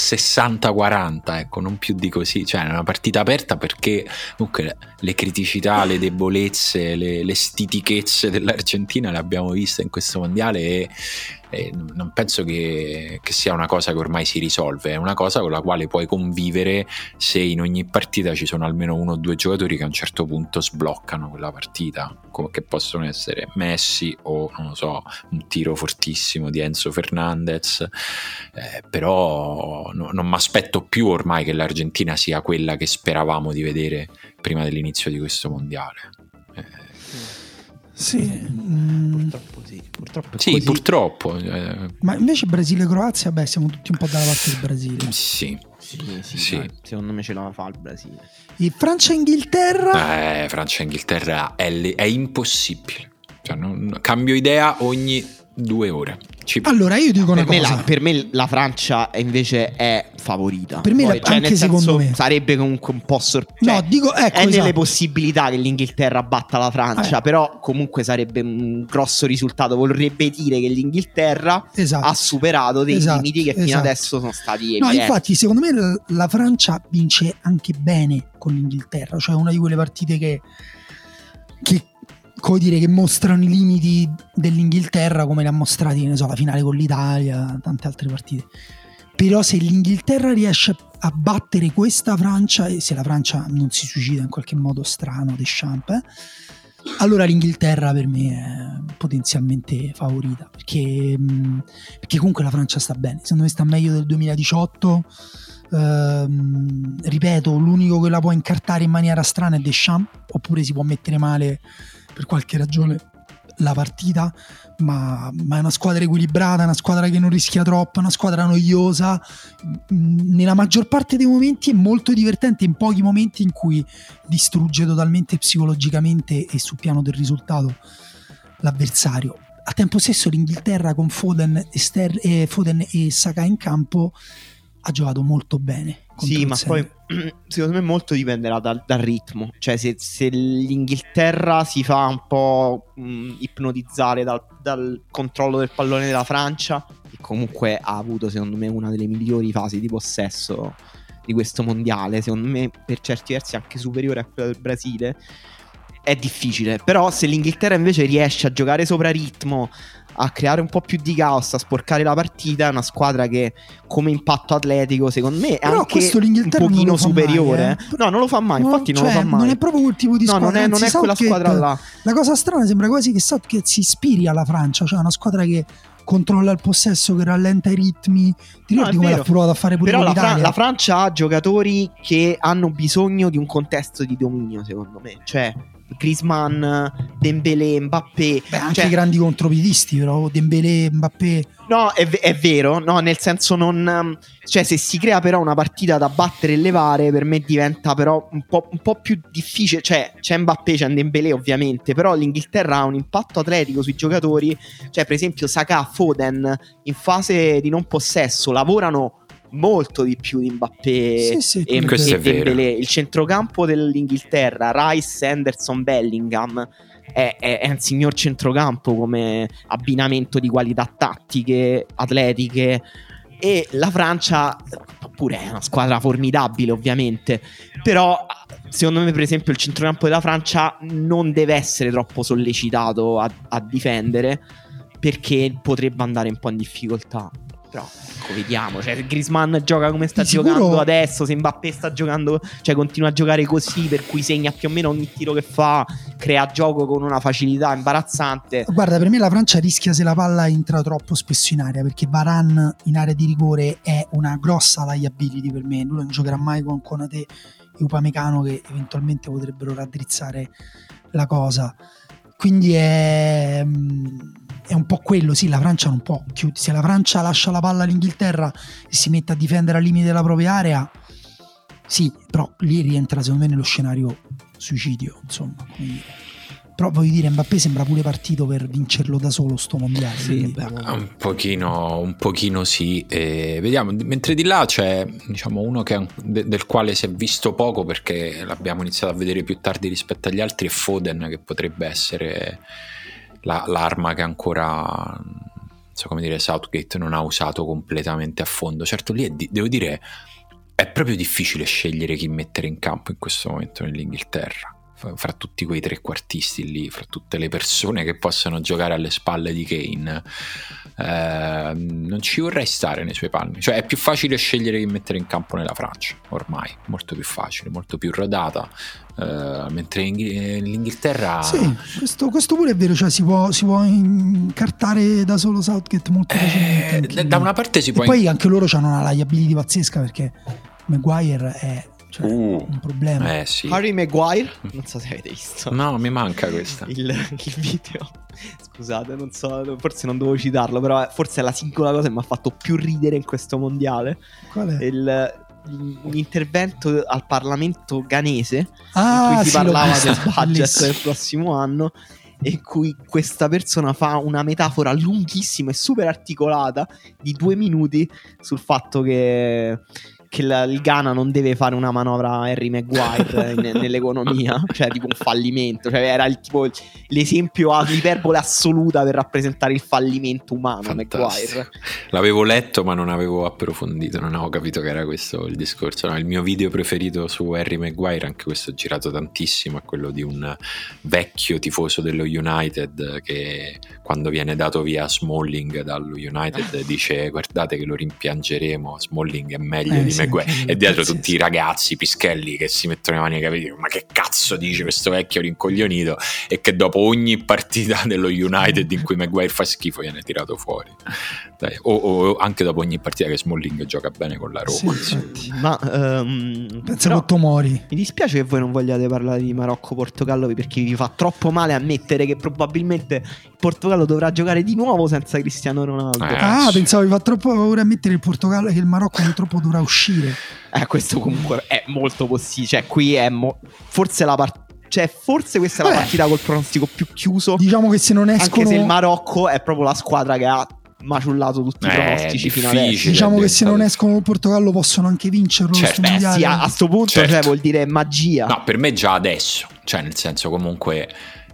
60-40, ecco, non più di così. Cioè, è una partita aperta perché comunque le- criticità, le debolezze, le, le stitichezze dell'Argentina le abbiamo viste in questo mondiale e, e non penso che, che sia una cosa che ormai si risolve, è una cosa con la quale puoi convivere se in ogni partita ci sono almeno uno o due giocatori che a un certo punto sbloccano quella partita, che possono essere Messi o non lo so, un tiro fortissimo di Enzo Fernandez. Eh, però no- non mi aspetto più ormai che l'Argentina sia quella che speravamo di vedere prima dell'inizio di questo mondiale. Sì mm, Purtroppo sì, purtroppo sì, così. purtroppo. eh, ma invece Brasile-Croazia beh siamo tutti un po' dalla parte del Brasile sì. Sì, sì, Sì. secondo me ce la fa il Brasile. e Francia-Inghilterra Eh, Francia e Inghilterra è, è impossibile. Cioè, non- cambio idea ogni due ore. Ci- allora io dico una Per me, cosa la, per me la Francia invece è favorita. Per me Poi, la- cioè, anche secondo me. sarebbe comunque un po' sorpreso. no dico ecco è nelle esatto. possibilità che l'Inghilterra batta la Francia, Eh. però comunque sarebbe un grosso risultato. Vorrebbe dire che l'Inghilterra esatto ha superato dei Esatto, limiti che fino esatto. adesso sono stati No, evidenti. infatti, secondo me la- la Francia vince anche bene con l'Inghilterra, cioè una di quelle partite che, che come dire, che mostrano i limiti dell'Inghilterra come le ha mostrati, ne so, la finale con l'Italia, tante altre partite. Però se l'Inghilterra riesce a battere questa Francia, e se la Francia non si suicida in qualche modo strano, Deschamps, eh, allora l'Inghilterra per me è potenzialmente favorita perché, mh, perché comunque la Francia sta bene secondo me sta meglio del 2018 Ehm, ripeto l'unico che la può incartare in maniera strana è Deschamps oppure si può mettere male per qualche ragione la partita ma, ma è una squadra equilibrata una squadra che non rischia troppo una squadra noiosa nella maggior parte dei momenti è molto divertente in pochi momenti in cui distrugge totalmente psicologicamente e sul piano del risultato l'avversario. A tempo stesso l'Inghilterra con Foden Ster- e Foden e Saka in campo ha giocato molto bene. Sì, ma poi secondo me molto dipenderà dal, dal ritmo. Cioè, se, se l'Inghilterra si fa un po' mh, ipnotizzare dal, dal controllo del pallone della Francia, che comunque ha avuto, secondo me, una delle migliori fasi di possesso di questo mondiale. Secondo me, per certi versi, anche superiore a quella del Brasile. È difficile, però se l'Inghilterra invece riesce a giocare sopra ritmo, a creare un po' più di caos, a sporcare la partita, è una squadra che come impatto atletico, secondo me, è Però anche un non pochino fa mai, superiore. eh. No, non lo fa mai, No, infatti non cioè, lo fa mai. Non è proprio quel tipo di no, squadra. non è, non è quella squadra là. La cosa strana sembra quasi che Southgate si ispiri alla Francia, cioè una squadra che controlla il possesso, che rallenta i ritmi. Ti No, ricordi è come l'ha provato a fare pure Però la, Fra- l'Italia? la Francia ha giocatori che hanno bisogno di un contesto di dominio, secondo me. Cioè, Griezmann, Dembélé, Mbappé. Beh, anche cioè, i grandi contropiedisti, però Dembélé, Mbappé. No, è, è, vero, no, nel senso non... Cioè, se si crea però una partita da battere e levare, per me diventa però un po', un po più difficile. Cioè, c'è Mbappé, c'è Dembélé ovviamente, però l'Inghilterra ha un impatto atletico sui giocatori. Cioè, per esempio, Saka, Foden, in fase di non possesso, lavorano molto di più di Mbappé sì, sì, e, e Dembélé. Il centrocampo dell'Inghilterra, Rice, Anderson, Bellingham è, è, è, un signor centrocampo come abbinamento di qualità tattiche, atletiche. E la Francia, pure è una squadra formidabile, ovviamente. Però, secondo me, per esempio, il centrocampo della Francia non deve essere troppo sollecitato a, a difendere perché potrebbe andare un po' in difficoltà. Però ecco, vediamo. Cioè, se Grisman gioca come sta sicuro... giocando adesso, se Mbappé sta giocando, cioè continua a giocare così, per cui segna più o meno ogni tiro che fa, crea gioco con una facilità imbarazzante. Guarda, per me la Francia rischia se la palla entra troppo spesso in area, perché Varan in area di rigore è una grossa liability per me. Lui non giocherà mai con Conate e Upamecano che eventualmente potrebbero raddrizzare la cosa. Quindi è è un po' quello, sì, la Francia non può chiudere. Se la Francia lascia la palla all'Inghilterra e si mette a difendere al limite della propria area, sì, però lì rientra secondo me nello scenario suicidio, insomma. Quindi però voglio dire Mbappé sembra pure partito per vincerlo da solo sto mondiale sì, un pochino un pochino sì e vediamo mentre di là c'è diciamo uno che, del quale si è visto poco perché l'abbiamo iniziato a vedere più tardi rispetto agli altri è Foden che potrebbe essere la, l'arma che ancora so come dire Southgate non ha usato completamente a fondo. Certo lì è, devo dire è proprio difficile scegliere chi mettere in campo in questo momento nell'Inghilterra fra tutti quei trequartisti lì, fra tutte le persone che possono giocare alle spalle di Kane, eh, non ci vorrei stare nei suoi panni. Cioè, è più facile scegliere chi mettere in campo nella Francia, ormai, molto più facile, molto più rodata. Eh, mentre in, l'Inghilterra. Sì, questo, questo, pure è vero, cioè si può, si può incartare da solo Southgate molto eh, Da una parte si e può. E poi anche loro hanno una liability pazzesca perché Maguire è cioè, uh, un problema. Eh, sì. Harry Maguire, non so se avete visto. No, mi manca questa. Il, il video. Scusate, non so, forse non dovevo citarlo, però forse è la singola cosa che mi ha fatto più ridere in questo mondiale. Qual è? Il, un intervento al Parlamento ghanese ah, in cui si sì, parlava del budget del prossimo anno in cui questa persona fa una metafora lunghissima e super articolata di due minuti sul fatto che che la, il Ghana non deve fare una manovra Harry Maguire in, nell'economia, cioè tipo un fallimento, cioè era il, tipo, l'esempio a iperbole assoluta per rappresentare il fallimento umano Fantastico. Maguire. L'avevo letto ma non avevo approfondito, non avevo capito che era questo il discorso. No, il mio video preferito su Harry Maguire, anche questo girato tantissimo, è quello di un vecchio tifoso dello United che quando viene dato via Smalling dallo United dice guardate che lo rimpiangeremo, Smalling è meglio eh, di sì, Maguire e dietro tutti i ragazzi pischelli che si mettono le mani ai capelli ma che cazzo dice questo vecchio rincoglionito? E che dopo ogni partita dello United in cui Maguire fa schifo viene tirato fuori Dai, o, o, anche dopo ogni partita che Smalling gioca bene con la Roma sì, ma um, pensa a Tomori mi dispiace che voi non vogliate parlare di Marocco-Portogallo perché vi fa troppo male ammettere che probabilmente il Portogallo dovrà giocare di nuovo senza Cristiano Ronaldo eh, ah pensavo vi fa troppo paura ammettere il Portogallo che il Marocco purtroppo dovrà uscire. Eh, questo comunque è molto possibile. Cioè, qui è mo- forse la partita. Cioè, forse questa è la partita col pronostico più chiuso. Diciamo che se non escono. Anche se il Marocco è proprio la squadra che ha maciullato tutti i eh, pronostici fino adesso. Diciamo che se non escono il Portogallo possono anche vincerlo. Certo. Beh, sì, a, a sto punto certo. cioè, vuol dire magia. No, per me già adesso. Cioè, nel senso, comunque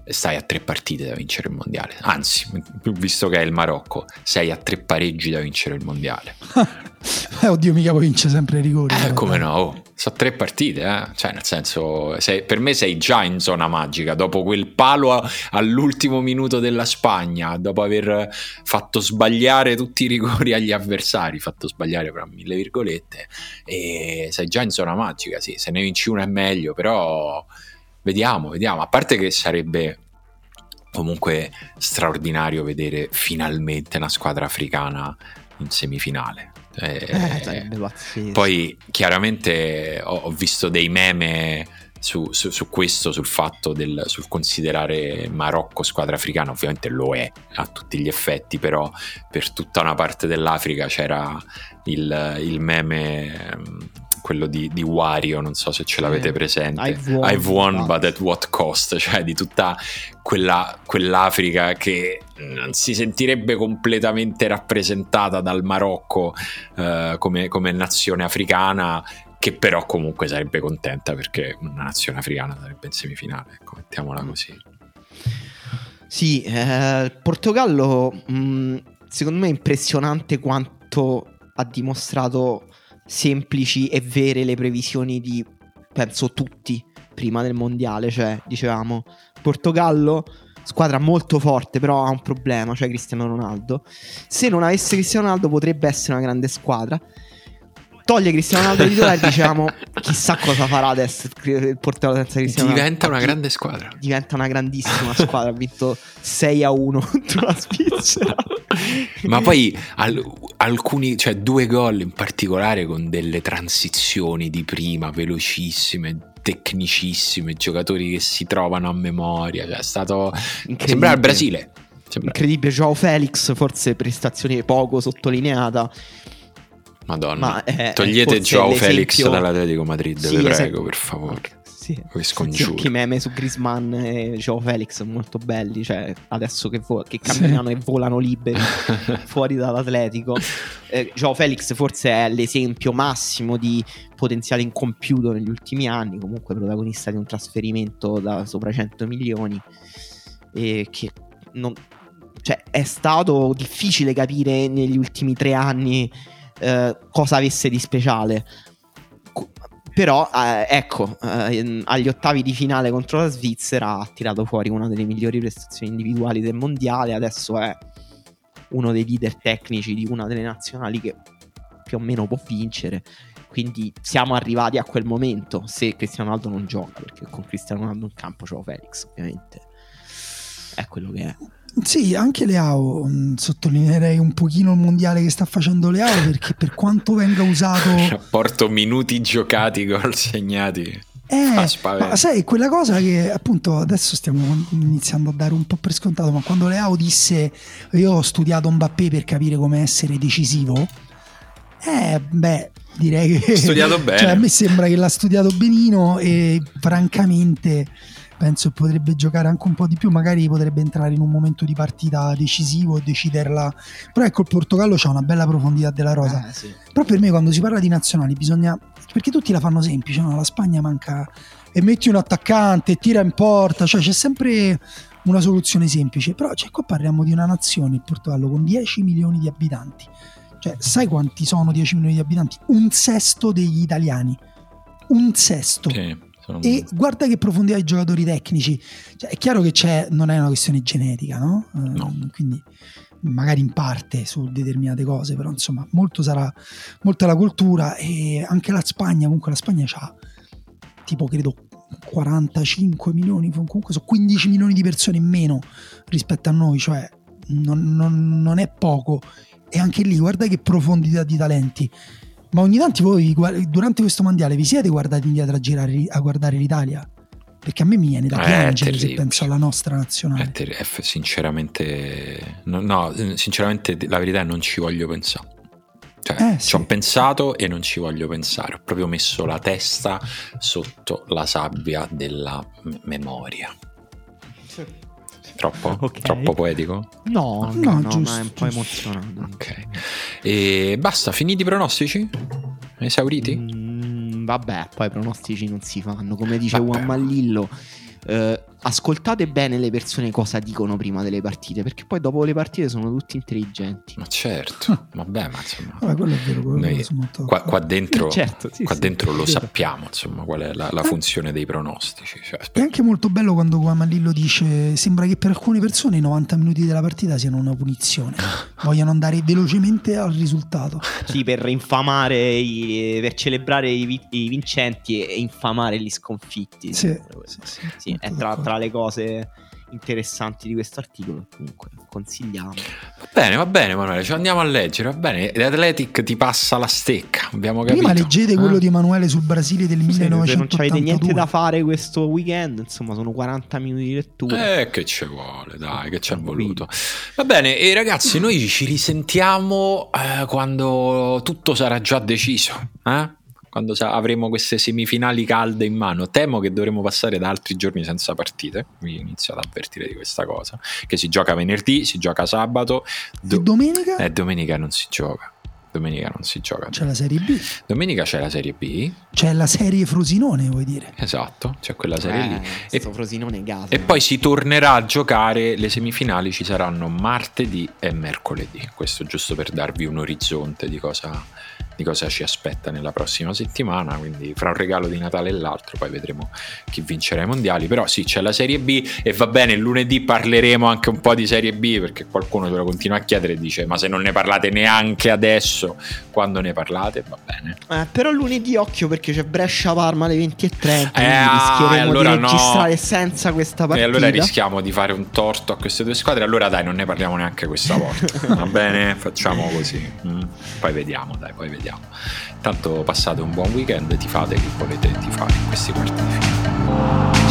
stai a tre partite da vincere il mondiale. Anzi, visto che è il Marocco, sei a tre pareggi da vincere il mondiale. eh, oddio, mica poi vince sempre i rigori. Eh, come no? Oh, sono tre partite, eh? Cioè, nel senso, sei, per me sei già in zona magica. Dopo quel palo a, all'ultimo minuto della Spagna, dopo aver fatto sbagliare tutti i rigori agli avversari, fatto sbagliare fra mille virgolette, e sei già in zona magica, sì. Se ne vinci uno è meglio, però Vediamo, vediamo. A parte che sarebbe comunque straordinario vedere finalmente una squadra africana in semifinale. Eh, eh, poi chiaramente ho, ho, visto dei meme su, su, su, questo, sul fatto del sul considerare Marocco squadra africana, ovviamente lo è a tutti gli effetti, però per tutta una parte dell'Africa c'era il, il meme ehm, quello di, di, Wario, non so se ce l'avete presente. I've won, I've won but at what cost? Cioè di tutta quella, quell'Africa che non si sentirebbe completamente rappresentata dal Marocco eh, come, come nazione africana che però comunque sarebbe contenta perché una nazione africana sarebbe in semifinale, ecco, mettiamola mm. così. Sì, eh, Portogallo mh, mm, secondo me è impressionante quanto ha dimostrato semplici e vere le previsioni di, penso, tutti prima del mondiale, cioè dicevamo Portogallo squadra molto forte, però ha un problema, cioè Cristiano Ronaldo. Se non avesse Cristiano Ronaldo potrebbe essere una grande squadra toglie Cristiano Ronaldo di titolare diciamo chissà cosa farà adesso il Portogallo senza Cristiano diventa una grande squadra. Diventa una grandissima squadra ha vinto 6 a 1 contro la Svizzera. Ma poi al, alcuni cioè due gol in particolare con delle transizioni di prima velocissime tecnicissime giocatori che si trovano a memoria cioè è stato sembra il Brasile. Sembra. incredibile. Joao Felix forse prestazione poco sottolineata Madonna, Ma, eh, togliete Joao Felix dall'Atletico Madrid, sì, vi prego, esatto. per favore. Sì, scongiuro. Sì, meme su Grisman e Joao Felix molto belli, cioè adesso che, vo- che camminano sì. e volano liberi fuori dall'Atletico. Eh, Joao Felix forse è l'esempio massimo di potenziale incompiuto negli ultimi anni, comunque protagonista di un trasferimento da sopra 100 milioni e che non, cioè, è stato difficile capire negli ultimi tre anni eh, cosa avesse di speciale. Però, eh, ecco, eh, agli ottavi di finale contro la Svizzera ha tirato fuori una delle migliori prestazioni individuali del mondiale. Adesso è uno dei leader tecnici di una delle nazionali che più o meno può vincere. Quindi siamo arrivati a quel momento. Se Cristiano Ronaldo non gioca, perché con Cristiano Ronaldo in campo c'è Felix, ovviamente. È quello che è. Sì, anche Leao, mm, sottolineerei un pochino il mondiale che sta facendo Leao perché per quanto venga usato... Rapporto minuti giocati, gol segnati. Eh, ma sai, quella cosa che appunto adesso stiamo iniziando a dare un po' per scontato, ma quando Leao disse io ho studiato Mbappé per capire come essere decisivo, eh, beh, direi che... Studiato bene. Cioè, a me sembra che l'ha studiato benino e francamente penso potrebbe giocare anche un po' di più, magari potrebbe entrare in un momento di partita decisivo e deciderla. Però ecco, il Portogallo ha una bella profondità della rosa. Eh, sì. Però per me quando si parla di nazionali bisogna... perché tutti la fanno semplice, no? La Spagna manca... e metti un attaccante, tira in porta, cioè c'è sempre una soluzione semplice. Però cioè, qua parliamo di una nazione, il Portogallo, con 10 milioni di abitanti. Cioè, sai quanti sono 10 milioni di abitanti? Un sesto degli italiani. Un sesto. Sì. Sono... E guarda che profondità i giocatori tecnici. Cioè, è chiaro che c'è, non è una questione genetica, no? no. Uh, quindi magari in parte su determinate cose, però insomma, molto sarà molta la cultura e anche la Spagna, comunque la Spagna ha tipo credo 45 milioni, comunque sono 15 milioni di persone in meno rispetto a noi, cioè non, non, non è poco. E anche lì, guarda che profondità di talenti. Ma ogni tanto voi durante questo mondiale vi siete guardati indietro a, girare, a guardare l'Italia? Perché a me mi viene da eh, piangere se penso alla nostra nazionale. È ter- è f- sinceramente, no, no, sinceramente la verità è che non ci voglio pensare. Cioè, eh, ci ho pensato e non ci voglio pensare. Ho proprio messo la testa sotto la sabbia della m- memoria. Sì. Troppo? Okay. Troppo poetico? No, no, no, giusto, ma è un po' emozionante. Ok. E basta, finiti i pronostici? Esauriti? Mm, vabbè, poi i pronostici non si fanno. Come dice Juan Mallillo, eh, ascoltate bene le persone cosa dicono prima delle partite, perché poi dopo le partite sono tutti intelligenti. Ma certo, vabbè, ma insomma, vabbè, quello è vero, quello noi, qua, qua, dentro, certo, sì, qua sì, dentro lo sappiamo, insomma, qual è la, la eh. funzione dei pronostici. Cioè, è anche molto bello quando Guamalillo dice: Sembra che per alcune persone i 90 minuti della partita siano una punizione, vogliono andare velocemente al risultato. Sì, per infamare, i, per celebrare i, i, vincenti e infamare gli sconfitti. Sì, sì, sì è tra, tra le cose interessanti di questo articolo. Comunque, consigliamo. Va bene, va bene, Emanuele. Ci andiamo a leggere. Va bene. The Athletic ti passa la stecca. Abbiamo capito. Prima leggete eh? quello di Emanuele sul Brasile del Sì, se 1982. non avete niente da fare questo weekend, insomma, sono 40 minuti di lettura. Eh, che ci vuole, dai, che ci ha voluto. Va bene, e ragazzi, noi ci risentiamo eh, quando tutto sarà già deciso. Eh? Quando sa- avremo queste semifinali calde in mano. Temo che dovremo passare da altri giorni senza partite. Vi inizio ad avvertire di questa cosa. Che si gioca venerdì, si gioca sabato. E do- domenica eh, domenica non si gioca. Domenica non si gioca. c'è la Serie B, Domenica c'è la Serie B. c'è la Serie Frosinone, vuoi dire? Esatto, c'è quella serie lì. Eh, E sto Frosinone gas. E poi si tornerà a giocare, le semifinali ci saranno martedì e mercoledì, questo giusto per darvi un orizzonte di cosa, di cosa ci aspetta nella prossima settimana, quindi fra un regalo di Natale e l'altro poi vedremo chi vincerà i mondiali, però sì c'è la Serie B e va bene, lunedì parleremo anche un po' di Serie B perché qualcuno ce lo continua a chiedere e dice ma se non ne parlate neanche adesso, quando ne parlate va bene. Eh, però lunedì occhio perché c'è Brescia-Parma alle 20.30. Eh, ah, rischieremo allora di no. registrare senza questa E partita. allora rischiamo di fare un torto a queste due squadre. Allora, dai, non ne parliamo neanche questa volta. Va bene? Facciamo così. Mm. Poi vediamo, dai, poi vediamo. Intanto passate un buon weekend. Ti fate che volete ti fare in questi quarti di finale.